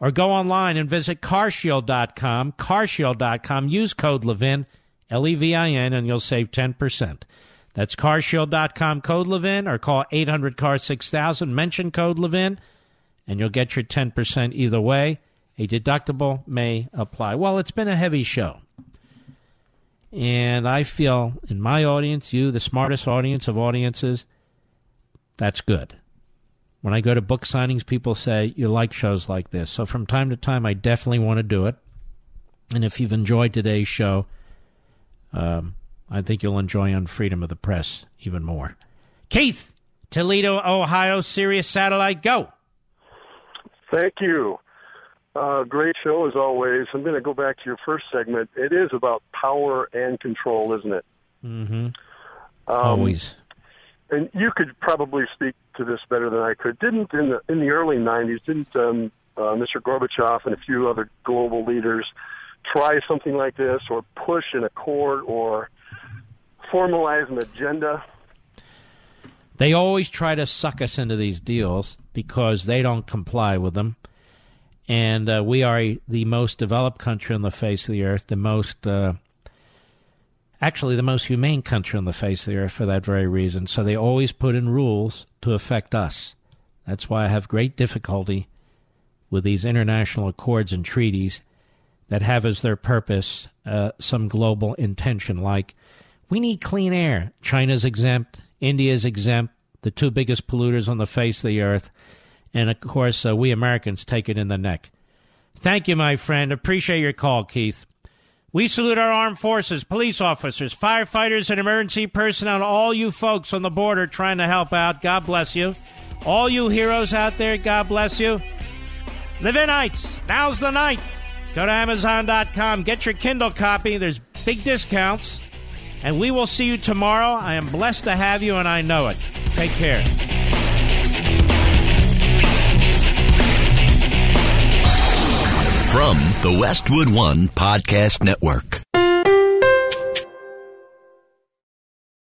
Or go online and visit carshield.com, carshield.com. Use code LEVIN, L E V I N, and you'll save 10%. That's carshield.com code Levin or call 800 car 6000 mention code Levin and you'll get your 10% either way. A deductible may apply. Well, it's been a heavy show. And I feel in my audience, you, the smartest audience of audiences, that's good. When I go to book signings, people say, You like shows like this. So from time to time, I definitely want to do it. And if you've enjoyed today's show, um, I think you'll enjoy Unfreedom of the Press even more. Keith, Toledo, Ohio, Sirius Satellite, go. Thank you. Uh, great show as always. I'm going to go back to your first segment. It is about power and control, isn't it? Mm-hmm. Um, always. And you could probably speak to this better than I could. Didn't in the in the early '90s? Didn't um, uh, Mr. Gorbachev and a few other global leaders try something like this, or push an accord, or formalize an agenda? They always try to suck us into these deals because they don't comply with them. And uh, we are the most developed country on the face of the earth, the most, uh, actually, the most humane country on the face of the earth for that very reason. So they always put in rules to affect us. That's why I have great difficulty with these international accords and treaties that have as their purpose uh, some global intention, like we need clean air. China's exempt, India's exempt, the two biggest polluters on the face of the earth. And of course, uh, we Americans take it in the neck. Thank you, my friend. Appreciate your call, Keith. We salute our armed forces, police officers, firefighters, and emergency personnel, all you folks on the border trying to help out. God bless you. All you heroes out there, God bless you. Live Levinites, now's the night. Go to Amazon.com, get your Kindle copy. There's big discounts. And we will see you tomorrow. I am blessed to have you, and I know it. Take care. From the Westwood One Podcast Network.